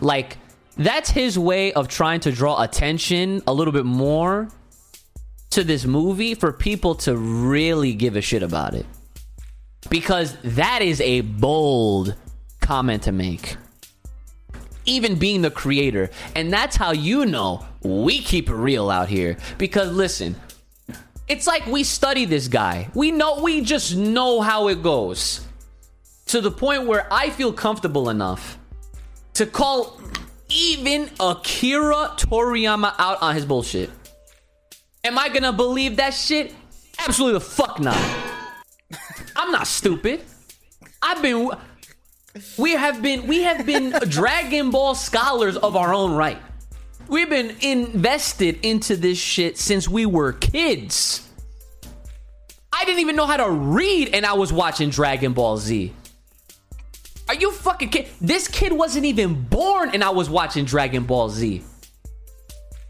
A: Like, that's his way of trying to draw attention a little bit more to this movie for people to really give a shit about it. Because that is a bold comment to make. Even being the creator. And that's how you know we keep it real out here. Because listen, it's like we study this guy. We know we just know how it goes. To the point where I feel comfortable enough to call even Akira Toriyama out on his bullshit. Am I gonna believe that shit? Absolutely the fuck not. I'm not stupid. I've been we have been we have been Dragon Ball scholars of our own right. We've been invested into this shit since we were kids. I didn't even know how to read and I was watching Dragon Ball Z. Are you fucking kid? This kid wasn't even born and I was watching Dragon Ball Z.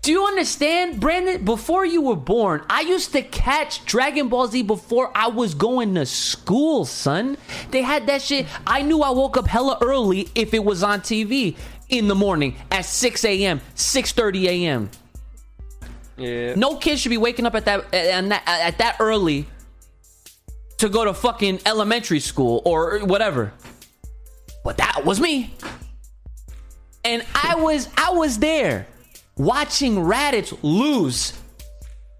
A: Do you understand, Brandon? Before you were born, I used to catch Dragon Ball Z before I was going to school, son. They had that shit. I knew I woke up hella early if it was on TV in the morning at 6 a.m., 6:30 a.m.
B: Yeah.
A: No kid should be waking up at that at that, at that early to go to fucking elementary school or whatever. But that was me. And I was I was there watching Raditz lose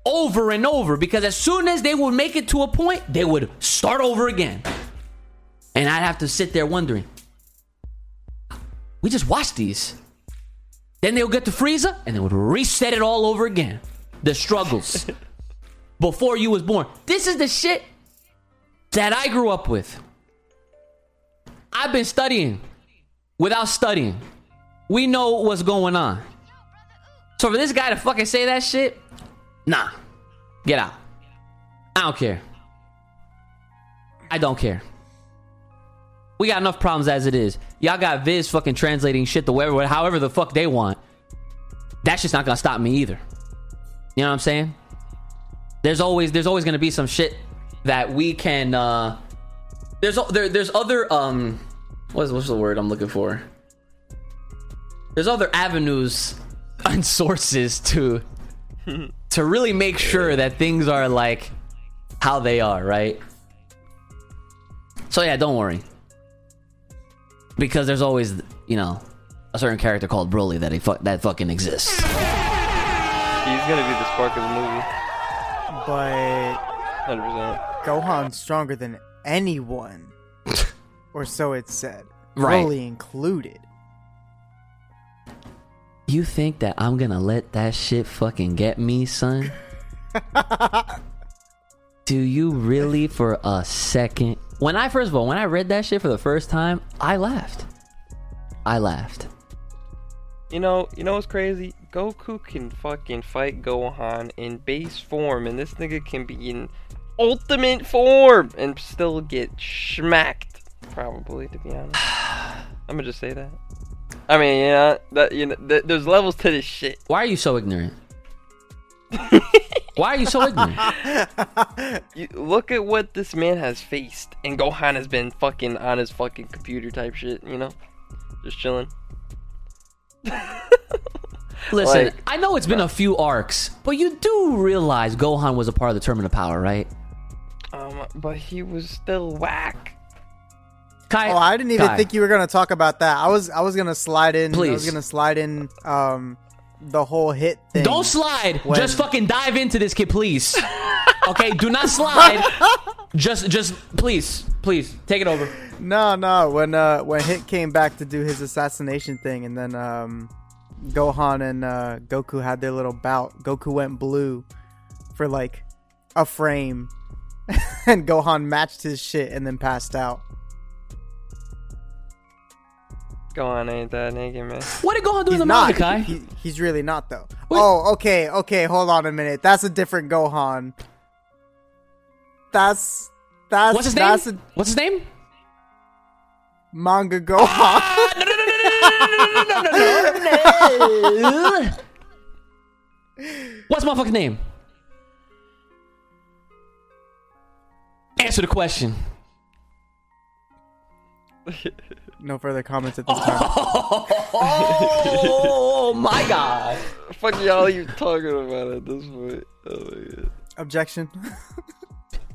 A: over and over because as soon as they would make it to a point, they would start over again. And I'd have to sit there wondering, we just watched these. Then they would get to Frieza and they would reset it all over again. The struggles before you was born. This is the shit that I grew up with. I've been studying without studying. We know what's going on. So for this guy to fucking say that shit, nah. Get out. I don't care. I don't care. We got enough problems as it is. Y'all got Viz fucking translating shit the way, however the fuck they want. That's just not gonna stop me either. You know what I'm saying? There's always there's always gonna be some shit that we can. uh There's there, there's other um what's what's the word I'm looking for? There's other avenues and sources to to really make sure that things are like how they are, right? So yeah, don't worry. Because there's always, you know, a certain character called Broly that he fu- that fucking exists.
B: He's gonna be the spark of the movie.
D: But
B: 100%.
D: Gohan's stronger than anyone, or so it's said.
A: Right.
D: Broly included.
A: You think that I'm gonna let that shit fucking get me, son? Do you really for a second? When I first of all, when I read that shit for the first time, I laughed. I laughed.
B: You know, you know what's crazy? Goku can fucking fight Gohan in base form, and this nigga can be in ultimate form and still get smacked. Probably, to be honest. I'm gonna just say that. I mean, yeah, that you know, th- there's levels to this shit.
A: Why are you so ignorant? Why are you so ignorant?
B: You look at what this man has faced, and Gohan has been fucking on his fucking computer type shit. You know, just chilling.
A: Listen,
B: Like-
A: I know it's been a few arcs, but you do realize Gohan was a part of the Tournament of Power, right?
B: Um, but he was still whack.
A: Kai,
D: Oh, I didn't even
A: Kai.
D: think you were gonna talk about that. I was I was gonna slide in. Please. I was gonna slide in um the whole hit thing.
A: Don't slide.
D: When-
A: Just fucking dive into this kid, please. okay, do not slide. just, just please, please take it over.
D: No, no. When uh when Hit came back to do his assassination thing, and then um Gohan and uh, Goku had their little bout. Goku went blue for like a frame, and Gohan matched his shit and then passed out.
B: Go on, ain't that nigga, man?
A: What did Gohan do in
D: He's
A: the
D: not.
A: manga, Kai?
D: He, he's really not though.
A: Wait.
D: Oh, okay, okay. Hold on a minute. That's a different Gohan. That's that's
A: What's his name?
D: that's a
A: What's his name?
D: manga Gohan.
A: Ah, no, no, no, no, no, no, no. What's my fucking name? Answer the question.
D: No further comments at this time.
A: Oh my god.
B: Fuck y'all, you talking about at this point? Oh my god.
D: Objection.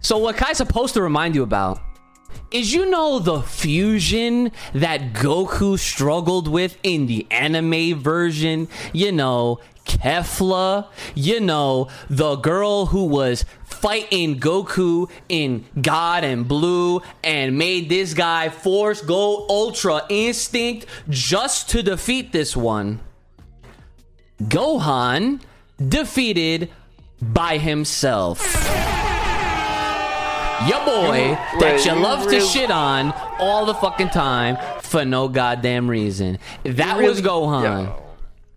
A: So what Kai's supposed to remind you about is you know the fusion that Goku struggled with in the anime version? You know, Kefla, you know, the girl who was fighting Goku in God and Blue and made this guy force go Ultra Instinct just to defeat this one. Gohan defeated by himself. Your boy that
B: wait,
A: you
B: you
A: love to shit on all the fucking time for no goddamn reason. That was Gohan.
B: Yo.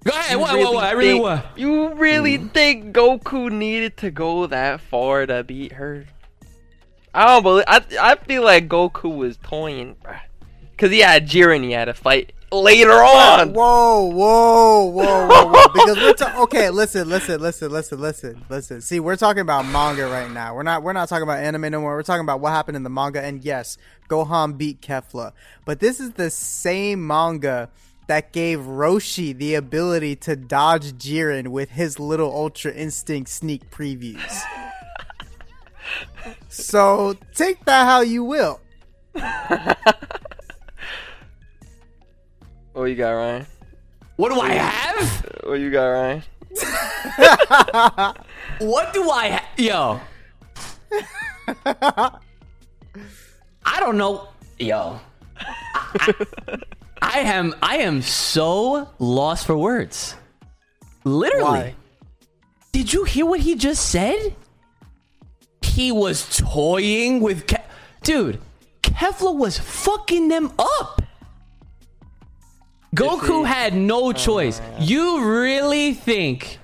A: Go ahead.
B: You
A: What, what, what? I really
B: think,
A: what?
B: You really mm. think Goku needed to go that far to beat her? I don't believe. I I feel like Goku was toying, bruh. Cause he had Jiren, he had to fight later on.
D: Whoa, whoa, whoa, whoa, whoa! Because we're ta- okay. Listen, listen, listen, listen, listen, listen. See, we're talking about manga right now. We're not. We're not talking about anime no more. We're talking about what happened in the manga. And yes, Gohan beat Kefla, but this is the same manga that gave Roshi the ability to dodge Jiren with his little Ultra Instinct sneak previews. so take that how you will.
B: What you got, Ryan?
A: What do I have?
B: What you got, Ryan?
A: What do I ha- Yo. I don't know. Yo. I, I- I am I am so lost for words. Literally.
D: Why?
A: Did you hear what he just said? He was toying with Ke- Dude, Kefla was fucking them up. Goku had no oh, choice. You really think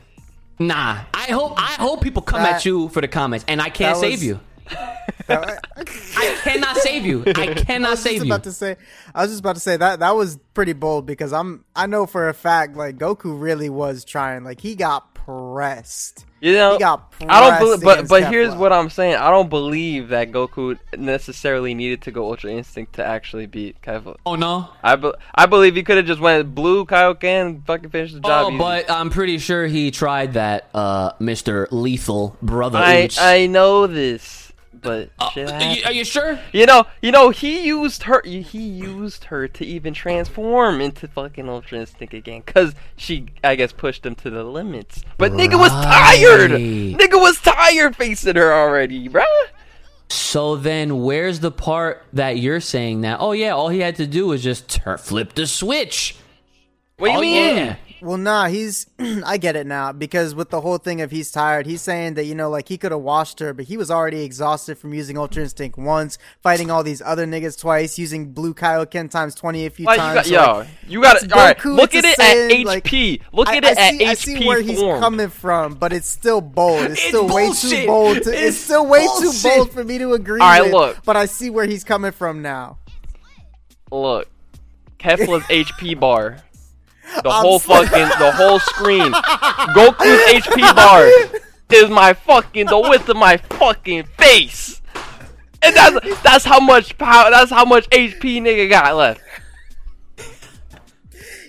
A: Nah, I hope I hope people come at you for the comments, and I can't
D: that
A: save
D: was-
A: you. I cannot save you. I cannot
D: I was
A: save
D: just
A: you.
D: about to say, I was just about to say that that was pretty bold because I'm I know for a fact like Goku really was trying. Like he got pressed.
B: You know,
D: He got
B: I don't
D: pressed
B: believe, but
D: against
B: but here's what I'm saying. I don't believe that Goku necessarily needed to go Ultra Instinct to actually beat Kefla.
A: oh no.
B: I, be- I believe he could have just went blue Kaioken fucking finished the job.
A: Oh,
B: easy.
A: but I'm pretty sure he tried that, uh, Mr. Lethal brother.
B: I
A: Ooch.
B: I know this, but
A: Uh,
B: shit
A: are, you, are you sure?
B: You know, you know, he used her. He used her to even transform into fucking Ultra Instinct again, cause she, I guess, pushed him to the limits. But nigga was tired. Nigga was tired facing her already, bruh.
A: So then, where's the part that you're saying that? Oh yeah, all he had to do was just tur flip the switch.
B: What do you
A: oh
B: mean?
A: yeah.
D: Well, nah, he's I get it now because with the whole thing of he's tired, he's saying that you know like he could have washed her, but he was already exhausted from using Ultra Instinct once, fighting all these other niggas twice, using Blue Kaioken times twenty a few
B: Like, you
D: times.
B: got,
D: so,
B: yo,
D: like,
B: you got it. All right, look at it at
D: like,
B: HP. Look
D: I,
B: at
D: I
B: it at
D: see,
B: HP
D: I see where he's
B: form.
D: coming from, but it's still bold. It's,
A: It's
D: still way too bold. To, it's,
A: It's
D: still way
A: bullshit.
D: too bold for me to agree
B: All right,
D: with.
B: look.
D: But I see where he's coming from now.
B: Look, Kefla's HP bar. The
D: I'm
B: whole fucking, the whole screen. Goku's HP bar is my fucking, the width of my fucking face. And that's that's how much power, that's how much HP nigga got left.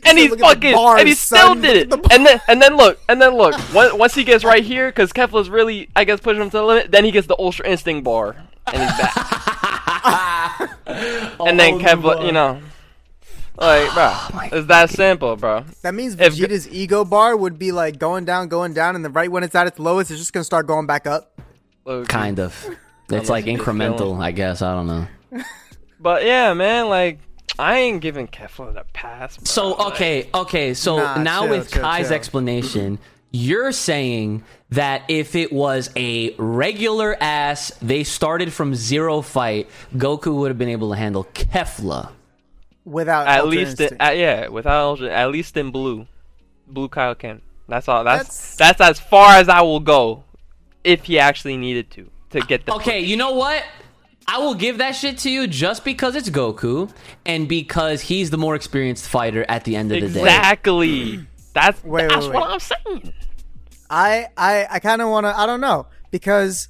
B: and he
D: Look at the
B: fucking
D: bars,
B: and he still
D: son.
B: did it. And then and then look and then look. Once, once he gets right here, because Kefla's really I guess pushing him to the limit. Then he gets the Ultra Instinct bar, and he's back. and then oh, Kefla, you know, like
D: Oh
B: bro, it's that simple, bro.
D: That means
B: If-
D: Vegeta's ego bar would be like going down, going down, and then right when it's at its lowest, it's just gonna start going back up.
B: Low-key.
A: Kind of. It's like incremental, I guess. I don't know.
B: But yeah, man, like I ain't giving Kefla the pass. Bro.
A: So
B: Like,
A: okay, okay. So
D: Nah,
A: now
D: chill,
A: with
D: chill,
A: Kai's
D: chill.
A: explanation, you're saying that if it was a regular ass, they started from zero fight, Goku would have been able to handle Kefla.
D: Without
B: at least, in,
D: Instinct.
B: uh, yeah, without at least in blue, blue Kaioken. That's all. That's,
D: That's-
B: that's as far as I will go, if he actually needed to to get the.
A: Okay, you know what? I will give that shit to you just because it's Goku and because he's the more experienced fighter at the end of the day.
B: Exactly. That's
D: Wait,
B: that's
D: wait,
B: what
D: wait.
B: I'm saying.
D: I I I kind of want to. I don't know because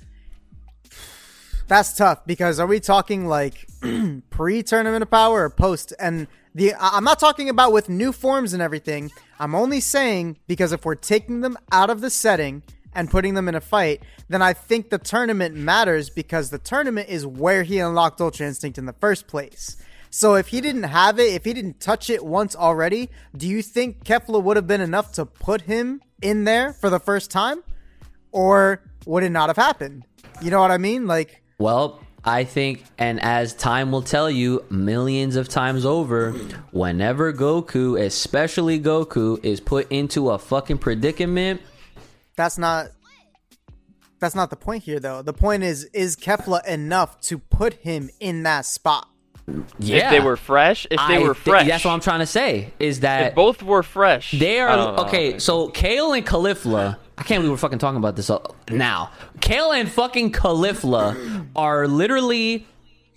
D: that's tough. Because are we talking like pre-tournament of power or post? And the I'm not talking about with new forms and everything. I'm only saying because if we're taking them out of the setting and putting them in a fight, then I think the tournament matters because the tournament is where he unlocked Ultra Instinct in the first place. So if he didn't have it, if he didn't touch it once already, do you think Kefla would have been enough to put him in there for the first time? Or would it not have happened? You know what I mean? Like,
A: Well, I think, and as time will tell you, millions of times over, whenever Goku, especially Goku, is put into a fucking predicament,
D: that's not that's not the point here though. The point is is Kefla enough to put him in that spot?
A: yeah,
B: If they were fresh, if they
A: I
B: were
A: thi-
B: fresh,
A: that's what I'm trying to say. Is that
B: if both were fresh,
A: They are
B: don't know.
A: okay. So Kale and Caulifla, I can't believe we're fucking talking about this uh, now. Kale and fucking Caulifla are literally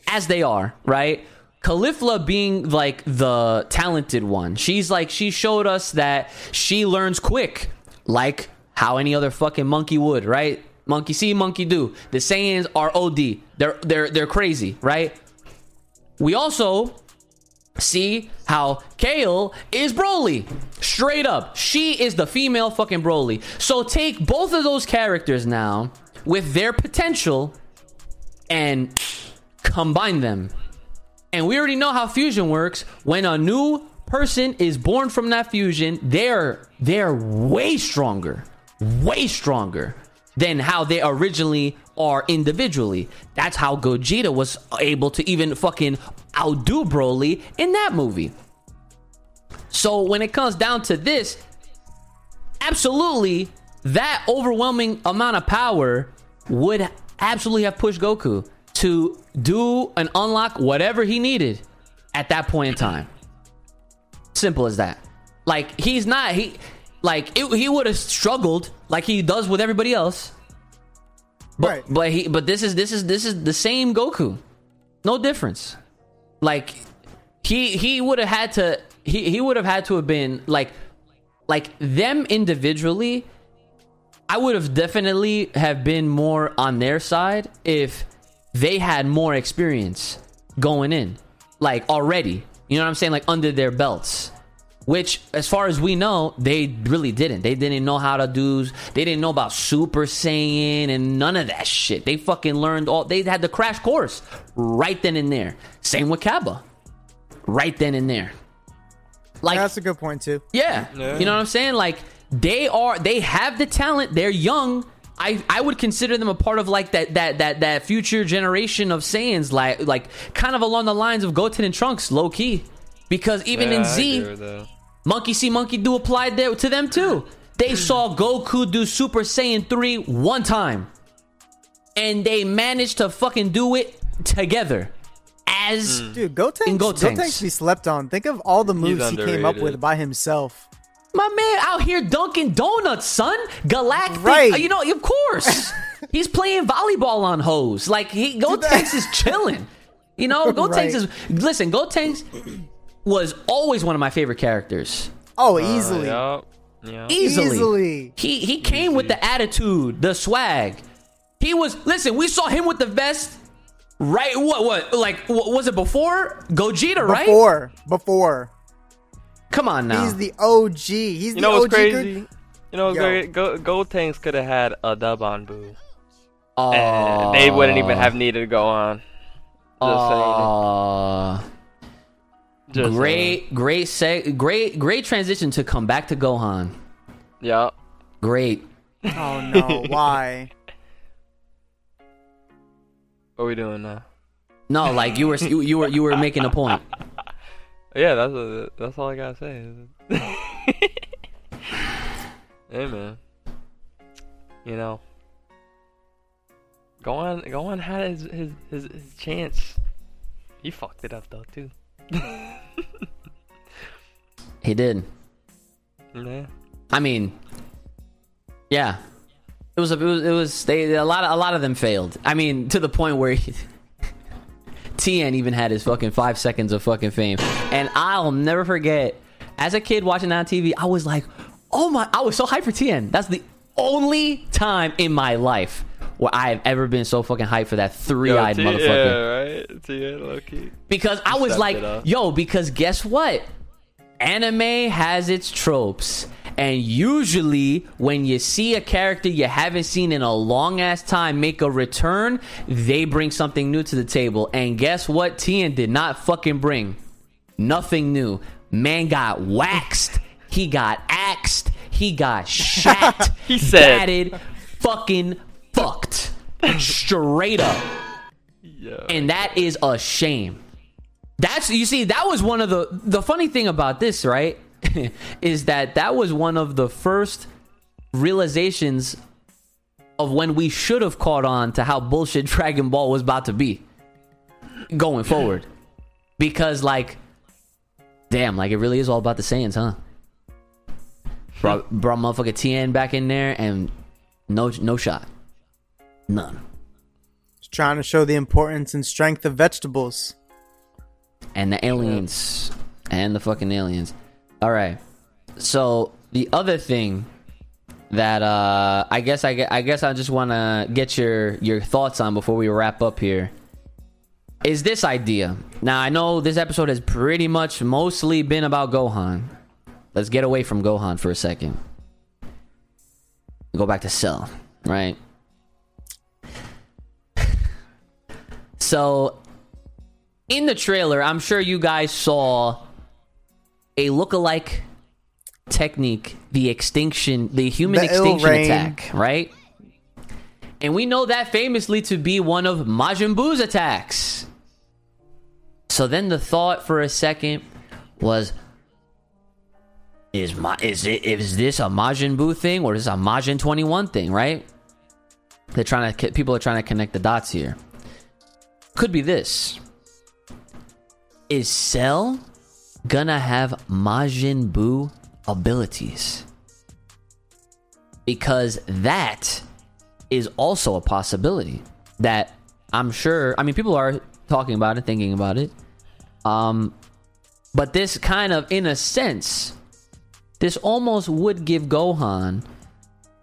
A: as they are, right? Caulifla being like the talented one. She's like she showed us that she learns quick, like how any other fucking monkey would, right? Monkey see, monkey do. The Saiyans are OD. They're they're they're crazy, right? We also see how Kale is Broly. Straight up. She is the female fucking Broly. So take both of those characters now with their potential and combine them. And we already know how fusion works. When a new person is born from that fusion, they're they're way stronger. Way stronger than how they originally are individually. That's how Gogeta was able to even fucking outdo Broly in that movie. So when it comes down to this, absolutely that overwhelming amount of power would absolutely have pushed Goku to do and unlock whatever he needed at that point in time. Simple as that. Like he's not he like it, he would have struggled like he does with everybody else. But
D: Right.
A: but he but this is this is this is the same Goku. No difference. Like he he would have had to he he would have had to have been like like them individually I would have definitely have been more on their side if they had more experience going in like already. You know what I'm saying? Like under their belts which as far as we know they really didn't they didn't know how to do they didn't know about super saiyan and none of that shit they fucking learned all they had the crash course right then and there same with Cabba right then and there like
D: That's a good point too.
A: yeah.
B: Yeah.
A: You know what I'm saying? Like they are they have the talent. They're young. I, I would consider them a part of like that that that that future generation of Saiyans like like kind of along the lines of Goten and Trunks low key. Because even
B: Yeah,
A: in
B: I
A: Z,
B: agree with that.
A: Monkey See Monkey Do applied there to them too. They saw Goku do Super Saiyan 3 one time. And they managed to fucking do it together. As
D: Dude, Gotenks,
A: In Gotenks.
D: Gotenks be slept on. Think of all the moves he came up with by himself.
A: My man out here dunking donuts, son. Galactic.
D: Right.
A: uh, You know, of course. He's playing volleyball on hose. Like he go-tanks is chilling. You know, Go
D: Right.
A: Tanks is listen, Gotenks was always one of my favorite characters.
D: Oh,
B: Uh,
D: easily.
B: Yup. Yup.
A: Easily.
D: Easily.
A: He he came with the attitude, the swag. He was listen, we saw him with the vest right what what like what, was it before Gogeta, right?
D: Before. Before.
A: Come on now.
D: He's the OG. He's
B: You
D: the
B: know
D: OG.
B: what's
D: good-
B: crazy? You know what's
D: Yo.
B: great? Go Gold Tanks could have had a dub on Buu.
A: oh,
B: And they wouldn't even have needed to go on. Just saying. Just saying.
A: great, great, seg- great, great transition to come back to Gohan.
B: Yeah.
A: Great.
D: Oh no! Why?
B: What are we doing now?
A: No, like you were, you, you were, you were making a point.
B: Yeah, that's a, that's all I gotta say. hey man, you know, go on, go on. Had his his his, his chance. He fucked it up though too.
A: He did.
B: Yeah.
A: I mean, yeah, it was a, it was it was they a lot of a lot of them failed. I mean, to the point where he, Tien even had his fucking five seconds of fucking fame, and I'll never forget. As a kid watching that on TV, I was like, "Oh my!" I was so hyped for Tien. That's the only time in my life where I have ever been so fucking hyped for that three-eyed motherfucker
B: Yeah, right. T- low key.
A: because I was like, yo, because guess what? Anime has its tropes. And usually, when you see a character you haven't seen in a long ass time make a return, they bring something new to the table. And guess what? Tien did not fucking bring nothing new. Man got waxed. He got axed. He got shat.
B: He said-
A: batted, fucking fucked. Straight up
B: Yeah.
A: and that is a shame. That's you see that was one of the the funny thing about this, right? is that that was one of the first realizations of when we should have caught on to how bullshit Dragon Ball was about to be going forward. Because like damn, like it really is all about the Saiyans, huh? Brought, brought motherfucker Tien back in there and no no shot. None.
D: Just trying to show the importance and strength of vegetables.
A: and the aliens and the fucking aliens. All right. So the other thing that uh I guess I, I guess I just want to get your your thoughts on before we wrap up here is this idea. Now I know this episode has pretty much mostly been about Gohan. Let's get away from Gohan for a second. Go back to Cell, right? So in the trailer, I'm sure you guys saw a look-alike technique, the extinction, the human
D: The
A: extinction attack, right? And we know that famously to be one of Majin Buu's attacks. So then the thought for a second was is Ma- is it is this a Majin Buu thing or is this a Majin 21 thing, right? They're trying to people are trying to connect the dots here. Could be this. Is Cell gonna have Majin Buu abilities? Because that is also a possibility that I'm sure. I mean, people are talking about it, thinking about it. Um, but this kind of, in a sense, this almost would give Gohan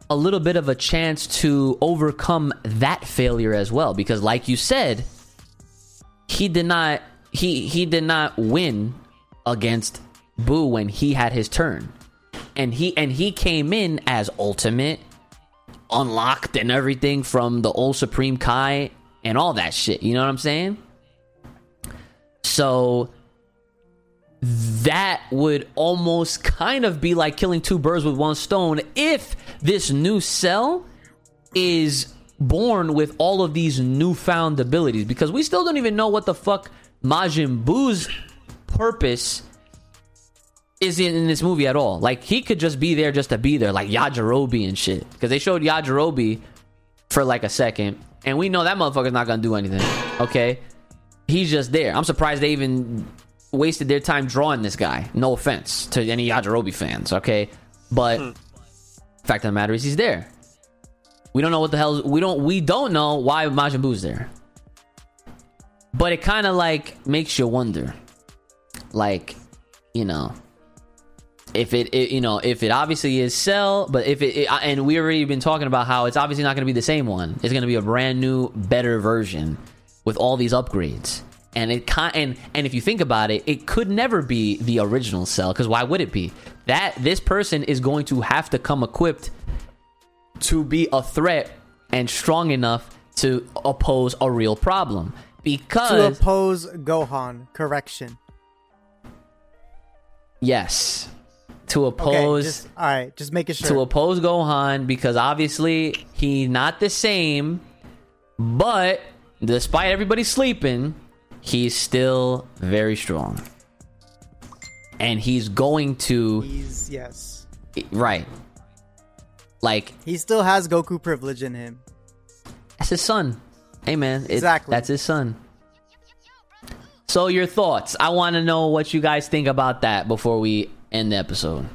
A: a little bit of a chance to overcome that failure as well. Because, like you said, he did not he he did not win against Buu when he had his turn. And he and he came in as ultimate, unlocked and everything from the old Supreme Kai and all that shit. You know what I'm saying? So that would almost kind of be like killing two birds with one stone if this new cell is born with all of these newfound abilities because we still don't even know what the fuck Majin Buu's purpose is in, in this movie at all. Like he could just be there just to be there, like Yajirobe and shit. Because they showed Yajirobe for like a second, and we know that motherfucker's not gonna do anything. Okay, he's just there. I'm surprised they even wasted their time drawing this guy. No offense to any Yajirobe fans, okay, but hmm. fact of the matter is he's there. We don't know what the hell we don't we don't know why Majin Buu's there. But it kind of like makes you wonder. Like, you know, if it, it you know, if it obviously is Cell, but if it, it and we already been talking about how it's obviously not going to be the same one. It's going to be a brand new better version with all these upgrades. and it kind and and if you think about it, it could never be the original Cell because why would it be? That this person is going to have to come equipped to be a threat and strong enough to oppose a real problem Because To
D: oppose Gohan, correction.
A: yes, to
D: Okay,
A: oppose
D: just, all right, just make it sure.
A: to oppose Gohan because obviously he's not the same, but despite everybody sleeping, he's still very strong. And he's going to
D: He's yes.
A: right. Like
D: He still has Goku privilege in him.
A: that's his son. Hey man, it-
D: Exactly.
A: that's his son. So your thoughts? I want to know what you guys think about that before we end the episode.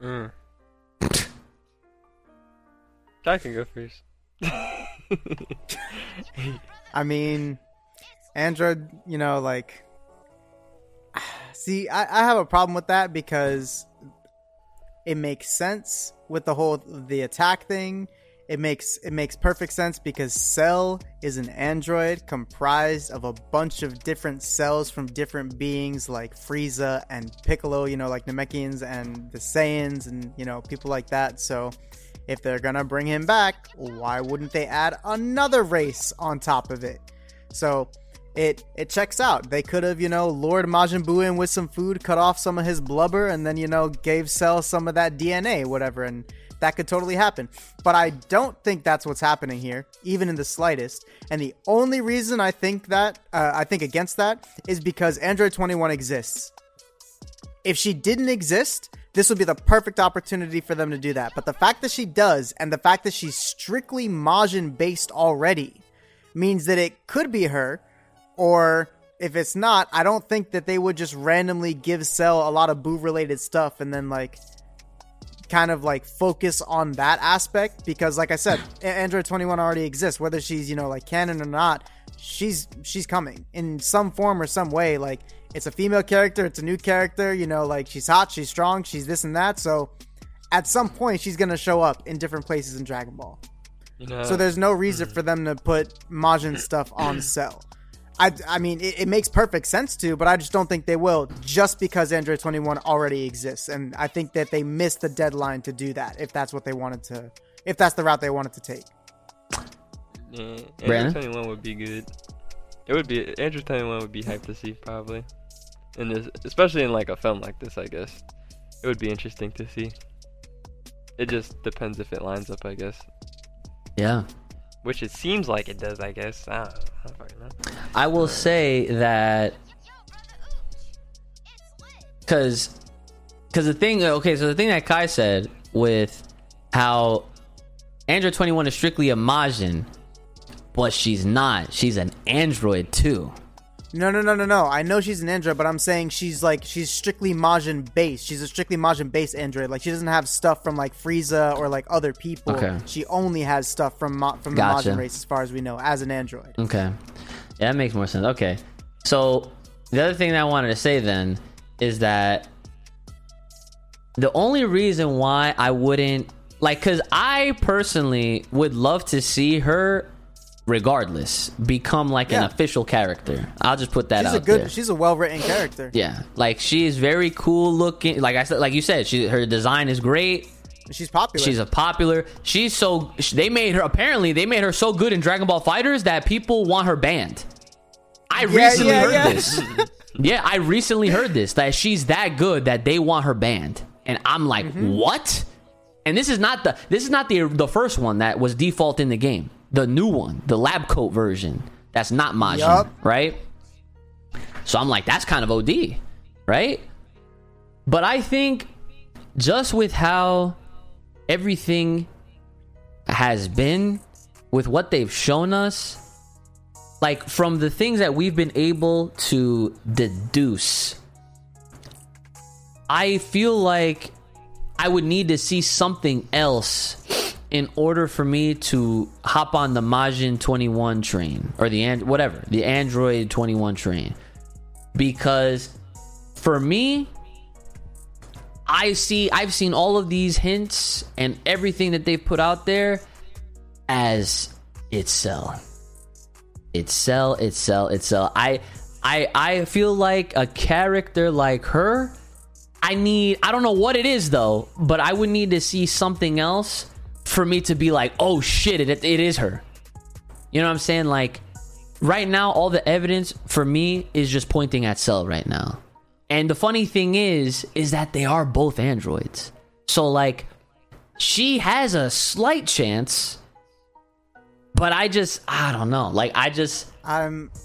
B: Mm. I can go first.
D: I mean, Android, you know, like, see, I, I have a problem with that because it makes sense with the whole the attack thing. It makes it makes perfect sense because Cell is an android comprised of a bunch of different cells from different beings like Frieza and Piccolo, you know, like Namekians and the Saiyans and you know people like that. So if they're gonna bring him back, why wouldn't they add another race on top of it? So it it checks out. They could have, you know, lured Majin Buu in with some food, cut off some of his blubber, and then you know gave Cell some of that DNA, whatever, and that could totally happen. But I don't think that's what's happening here, even in the slightest. And the only reason I think that uh, I think against that is because Android 21 exists if she didn't exist, this would be the perfect opportunity for them to do that. But the fact that she does, and the fact that she's strictly Majin based already, means that it could be her, or if it's not, I don't think that they would just randomly give Cell a lot of Buu related stuff and then like kind of like focus on that aspect because like I said, Android 21 already exists whether she's, you know, like canon or not. She's she's coming in some form or some way like it's a female character, it's a new character, you know, like she's hot, she's strong, she's this and that. So at some point she's going to show up in different places in Dragon Ball.
B: You know,
D: So there's no reason mm-hmm. for them to put Majin stuff on Cell. I, I mean, it, it makes perfect sense to, but I just don't think they will just because Android 21 already exists. And I think that they missed the deadline to do that if that's what they wanted to, if that's the route they wanted to take.
B: yeah,
A: Brandon?
B: 21 would be good. It would be Android 21 would be hyped to see probably, And this, especially in like a film like this. I guess it would be interesting to see. It just depends if it lines up, I guess.
A: Yeah.
B: Which it seems like it does, I guess. I don't, I don't.
A: I will say that because because the thing okay so the thing that Kai said with how Android 21 is strictly a Majin but she's not she's an android too
D: No, no, no, no, no. I know she's an android, but I'm saying she's like she's strictly Majin based. She's a strictly Majin based android. Like she doesn't have stuff from like Frieza or like other people.
A: Okay.
D: She only has stuff from Ma- from the Majin race, as far as we know, as an android.
A: okay yeah that makes more sense okay so the other thing that I wanted to say then is that the only reason why I wouldn't like because I personally would love to see her regardless become like an official character. I'll just put that
D: She's
A: out
D: a good.
A: there.
D: She's a well written character.
A: yeah, like she is very cool looking. Like I said, like you said, she her design is great.
D: She's popular.
A: She's a popular. She's so they made her apparently they made her so good in Dragon Ball FighterZ that people want her banned. I recently
D: yeah,
A: heard
D: yeah.
A: this. yeah, I recently heard this that she's that good that they want her banned, and I'm like,
D: Mm-hmm.
A: what? And this is not the this is not the the first one that was default in the game. The new one, the lab coat version. That's not Majin,
D: Yup.
A: right? So I'm like, that's kind of OD, right? But I think just with how everything has been, with what they've shown us, like from the things that we've been able to deduce, I feel like I would need to see something else in order for me to hop on the Majin 21 train or the and whatever, the Android 21 train. Because for me, I see I've seen all of these hints and everything that they've put out there as it's Cell. It's Cell, it's Cell, it's Cell. I I I feel like a character like her. I need I don't know what it is though, but I would need to see something else for me to be like, oh shit, it it is her. You know what I'm saying? Like right now, all the evidence for me is just pointing at Cell right now. And the funny thing is, is that they are both androids. So like, she has a slight chance, but I just I don't know. Like I just
D: I'm.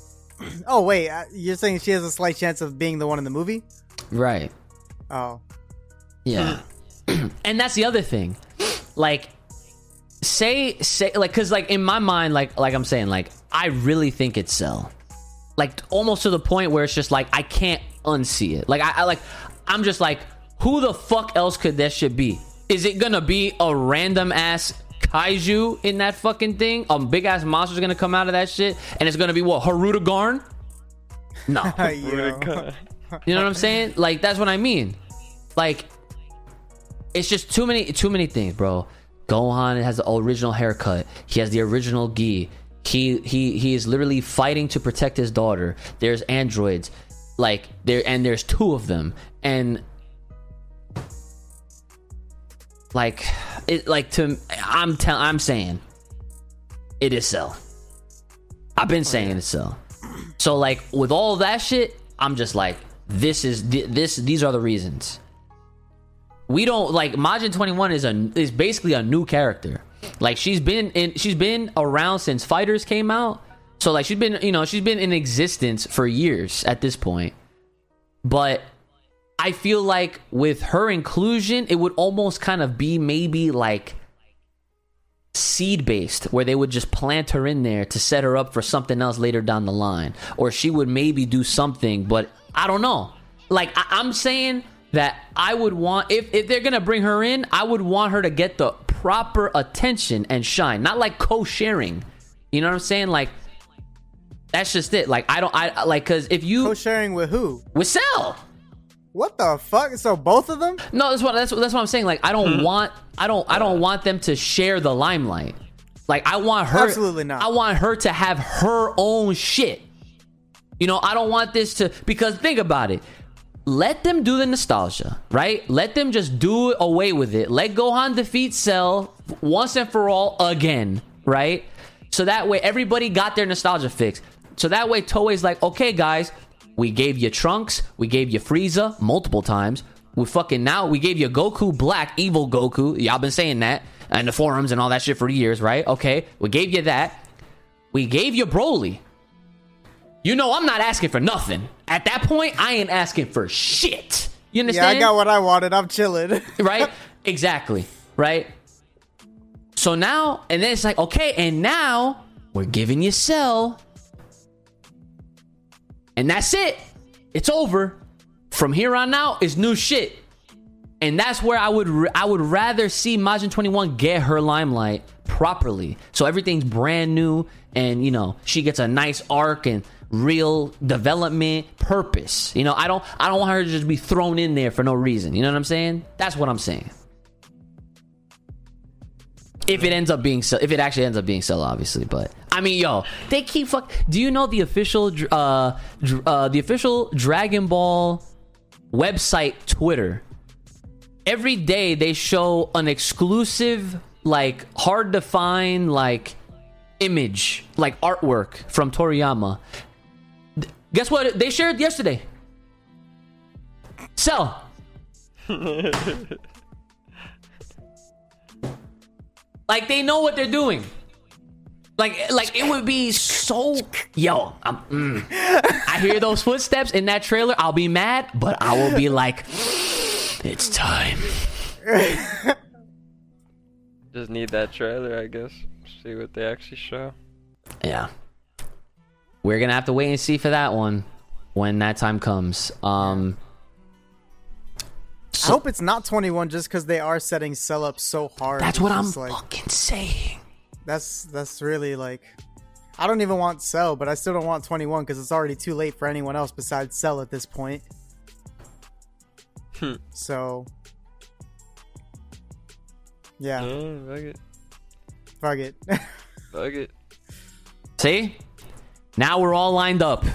D: Oh wait, uh, you're saying she has a slight chance of being the one in the movie?
A: right.
D: Oh,
A: Yeah. and that's the other thing. Like say say like cuz like in my mind like like I'm saying like I really think it's Cell. Like almost to the point where it's just like I can't unsee it. Like I, I like I'm just like who the fuck else could that shit be? Is it going to be a random ass kaiju in that fucking thing? A big ass monster's going to come out of that shit and it's going to be what Hirudegarn? No.
D: Yo.
A: You know what I'm saying? Like that's what I mean. Like it's just too many too many things, bro. Gohan has the original haircut. He has the original gi. He he he is literally fighting to protect his daughter. There's androids, like there, and there's two of them, and like it like to I'm tell I'm saying it is Cell. I've been oh, saying it's Cell. So like with all that shit, I'm just like this is th- this these are the reasons. We don't like Majin 21 is a is basically a new character. Like she's been in she's been around since FighterZ came out. So like she's been you know, she's been in existence for years at this point. But I feel like with her inclusion, it would almost kind of be maybe like seed based, where they would just plant her in there to set her up for something else later down the line. Or she would maybe do something, but I don't know. Like, I- I'm saying that I would want, if, if they're going to bring her in, I would want her to get the proper attention and shine, not like co sharing. You know what I'm saying? Like, that's just it. Like, I don't, I like, cause if you,
D: co-sharing with who?
A: with Cell.
D: What the fuck? So both of them?
A: No, that's what that's what, that's what I'm saying. Like I don't hmm. want I don't I don't want them to share the limelight. Like I want her
D: Absolutely not.
A: I want her to have her own shit. You know, I don't want this to because think about it. Let them do the nostalgia, right? Let them just do away with it. Let Gohan defeat Cell once and for all again, right? So that way everybody got their nostalgia fix. So that way Toei's like, okay, guys, we gave you Trunks, we gave you Frieza multiple times. We fucking now we gave you Goku Black, evil Goku. Y'all been saying that and the forums and all that shit for years, right? Okay, we gave you that. We gave you Broly. You know I'm not asking for nothing. At that point, I ain't asking for shit. You understand? Yeah.
D: I got what I wanted. I'm chilling.
A: right? exactly. Right? So now, and then it's like, okay, and now we're giving you Cell. And that's it. It's over. From here on out is new shit. And that's where I would I would rather see Majin 21 get her limelight properly. So everything's brand new and you know, she gets a nice arc and real development purpose. You know, I don't I don't want her to just be thrown in there for no reason. You know what I'm saying? That's what I'm saying. If it ends up being so, if it actually ends up being so, obviously, but I mean, yo, they keep fuck. Do you know the official, uh, uh, the official Dragon Ball website Twitter? Every day they show an exclusive, like hard to find, like image, like artwork from Toriyama. D- Guess what? They shared yesterday. Cell. Like they know what they're doing. Like, like it would be so. Yo, I'm, mm. I hear those footsteps in that trailer. I'll be mad, but I will be like, it's time.
B: Just need that trailer, I guess. See what they actually show.
A: Yeah, we're gonna have to wait and see for that one when that time comes. Um,
D: I hope it's not 21 just because they are setting Cell up so hard.
A: that's what I'm
D: like
A: fucking saying.
D: that's that's really like I don't even want Cell, but I still don't want 21 because it's already too late for anyone else besides Cell at this point.
B: Hmm.
D: so yeah,
B: Mm, fuck it.
D: fuck it.
B: Fuck it.
A: See, Now we're all lined up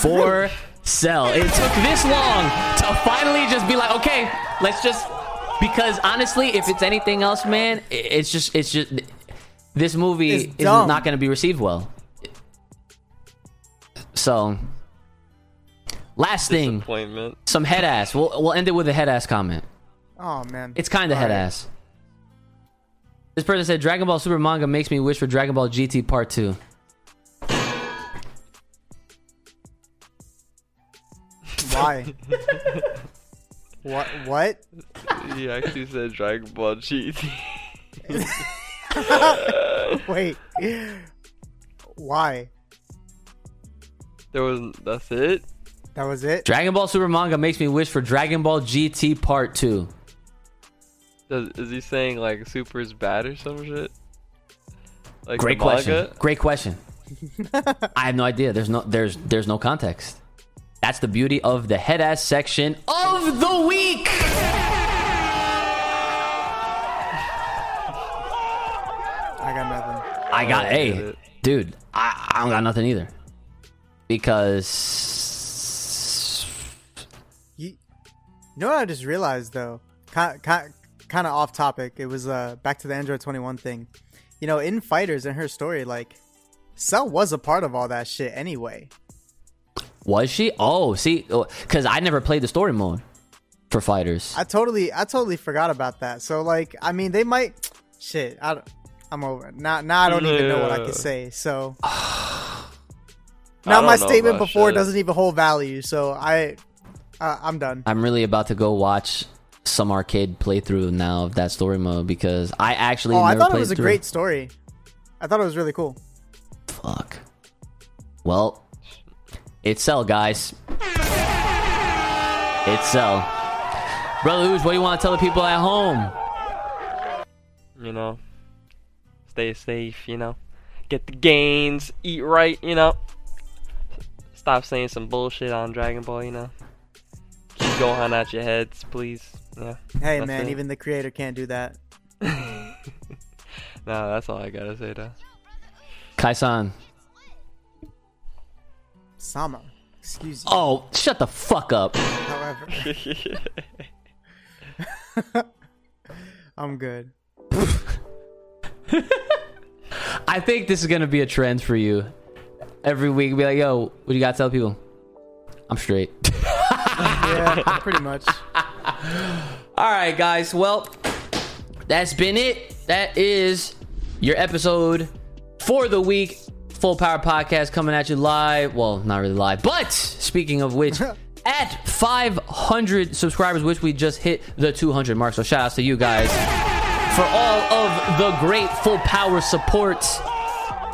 A: for Cell. It took this long to finally just be like, okay, let's just because honestly, if it's anything else, man, it's just it's just this movie is not going to be received well. So, last thing,
B: Disappointment.
A: some head ass. We'll we'll end it with a head ass comment.
D: Oh man.
A: It's kind of head
D: Alright.
A: ass. This person said Dragon Ball Super manga makes me wish for Dragon Ball GT Part 2.
D: Why? what? What?
B: He actually said Dragon Ball GT.
D: Wait. Why?
B: there was that's it.
D: That was it.
A: Dragon Ball Super manga makes me wish for Dragon Ball GT Part 2.
B: Does, is he saying like Super is bad or some shit? Like
A: Great question. Great question. I have no idea. There's no there's there's no context. That's the beauty of the head ass section of the week.
D: I got nothing.
A: I got
B: I
A: hey,
B: it.
A: dude. I, I don't got nothing either because
D: You, you know what I just realized though? Kind kind kind of off topic. It was uh back to the Android 21 thing. You know, in FighterZ in her story, like Cell was a part of all that shit anyway.
A: Was she? Oh, see, because I never played the story mode for FighterZ.
D: I totally I totally forgot about that. So like, I mean, they might shit. I don't, I'm over it. now. Now I don't even know what I can say. So now my statement before
B: shit.
D: doesn't even hold value. So I uh, I'm done.
A: I'm really about to go watch some arcade playthrough now of that story mode because I actually
D: Oh, I
A: never
D: thought it was a
A: through.
D: great story. I thought it was really cool.
A: Fuck. Well, it's Cell, guys. It's Cell. Brother Ooze, what do you want to tell the people at home?
B: You know, stay safe. You know, get the gains, eat right. You know, stop saying some bullshit on Dragon Ball. You know, keep Gohan out your heads, please. Yeah.
D: Hey man,
B: it.
D: even the creator can't do that.
B: no, that's all I gotta say though.
A: Kaisan.
D: Sama, excuse you.
A: Oh, shut the fuck up.
D: However, I'm good.
A: I think this is gonna be a trend for you. Every week, be like, yo, what do you gotta tell people? I'm straight.
D: Yeah, pretty much.
A: All right, guys. Well, that's been it. That is your episode for the week. Full Power Podcast coming at you live. Well, not really live, but speaking of which, at 500 subscribers, which we just hit the 200 mark. So shout outs to you guys for all of the great Full Power support.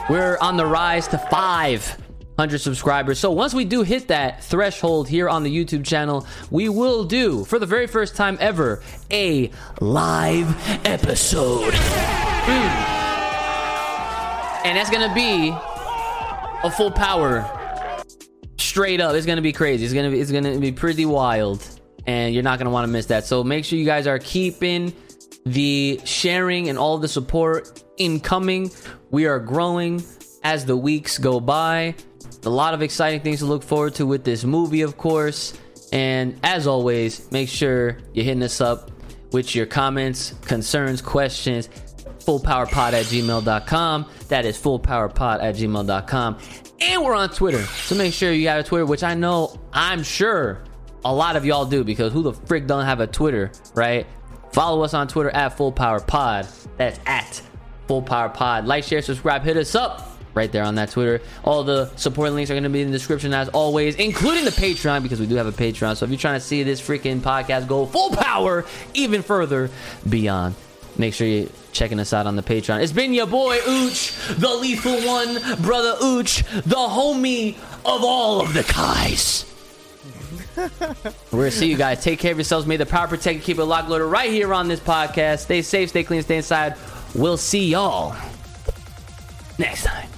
A: We're on the rise to 500 subscribers. So once we do hit that threshold here on the YouTube channel, we will do, for the very first time ever, a live episode. Mm. And that's going to be a full power straight up. It's gonna be crazy. It's gonna be it's gonna be pretty wild, and you're not gonna want to miss that. So make sure you guys are keeping the sharing and all the support incoming. We are growing as the weeks go by. A lot of exciting things to look forward to with this movie, of course. And as always, make sure you're hitting us up with your comments, concerns, questions. Fullpowerpod at gmail.com. That is fullpowerpod at gmail.com. And we're on Twitter. So make sure you have a Twitter, which I know I'm sure a lot of y'all do because who the frick don't have a Twitter, right? Follow us on Twitter at fullpowerpod. That's at fullpowerpod. Like, share, subscribe, hit us up right there on that Twitter. All the support links are going to be in the description as always, including the Patreon because we do have a Patreon. So if you're trying to see this freaking podcast go full power even further beyond, make sure you're checking us out on the Patreon. It's been your boy Ooch, the lethal one, brother Ooch, the homie of all of the Kais. We're gonna see you guys. Take care of yourselves. May the power protect you. Keep it locked, loaded right here on this podcast. Stay safe, stay clean, stay inside. We'll see y'all next time.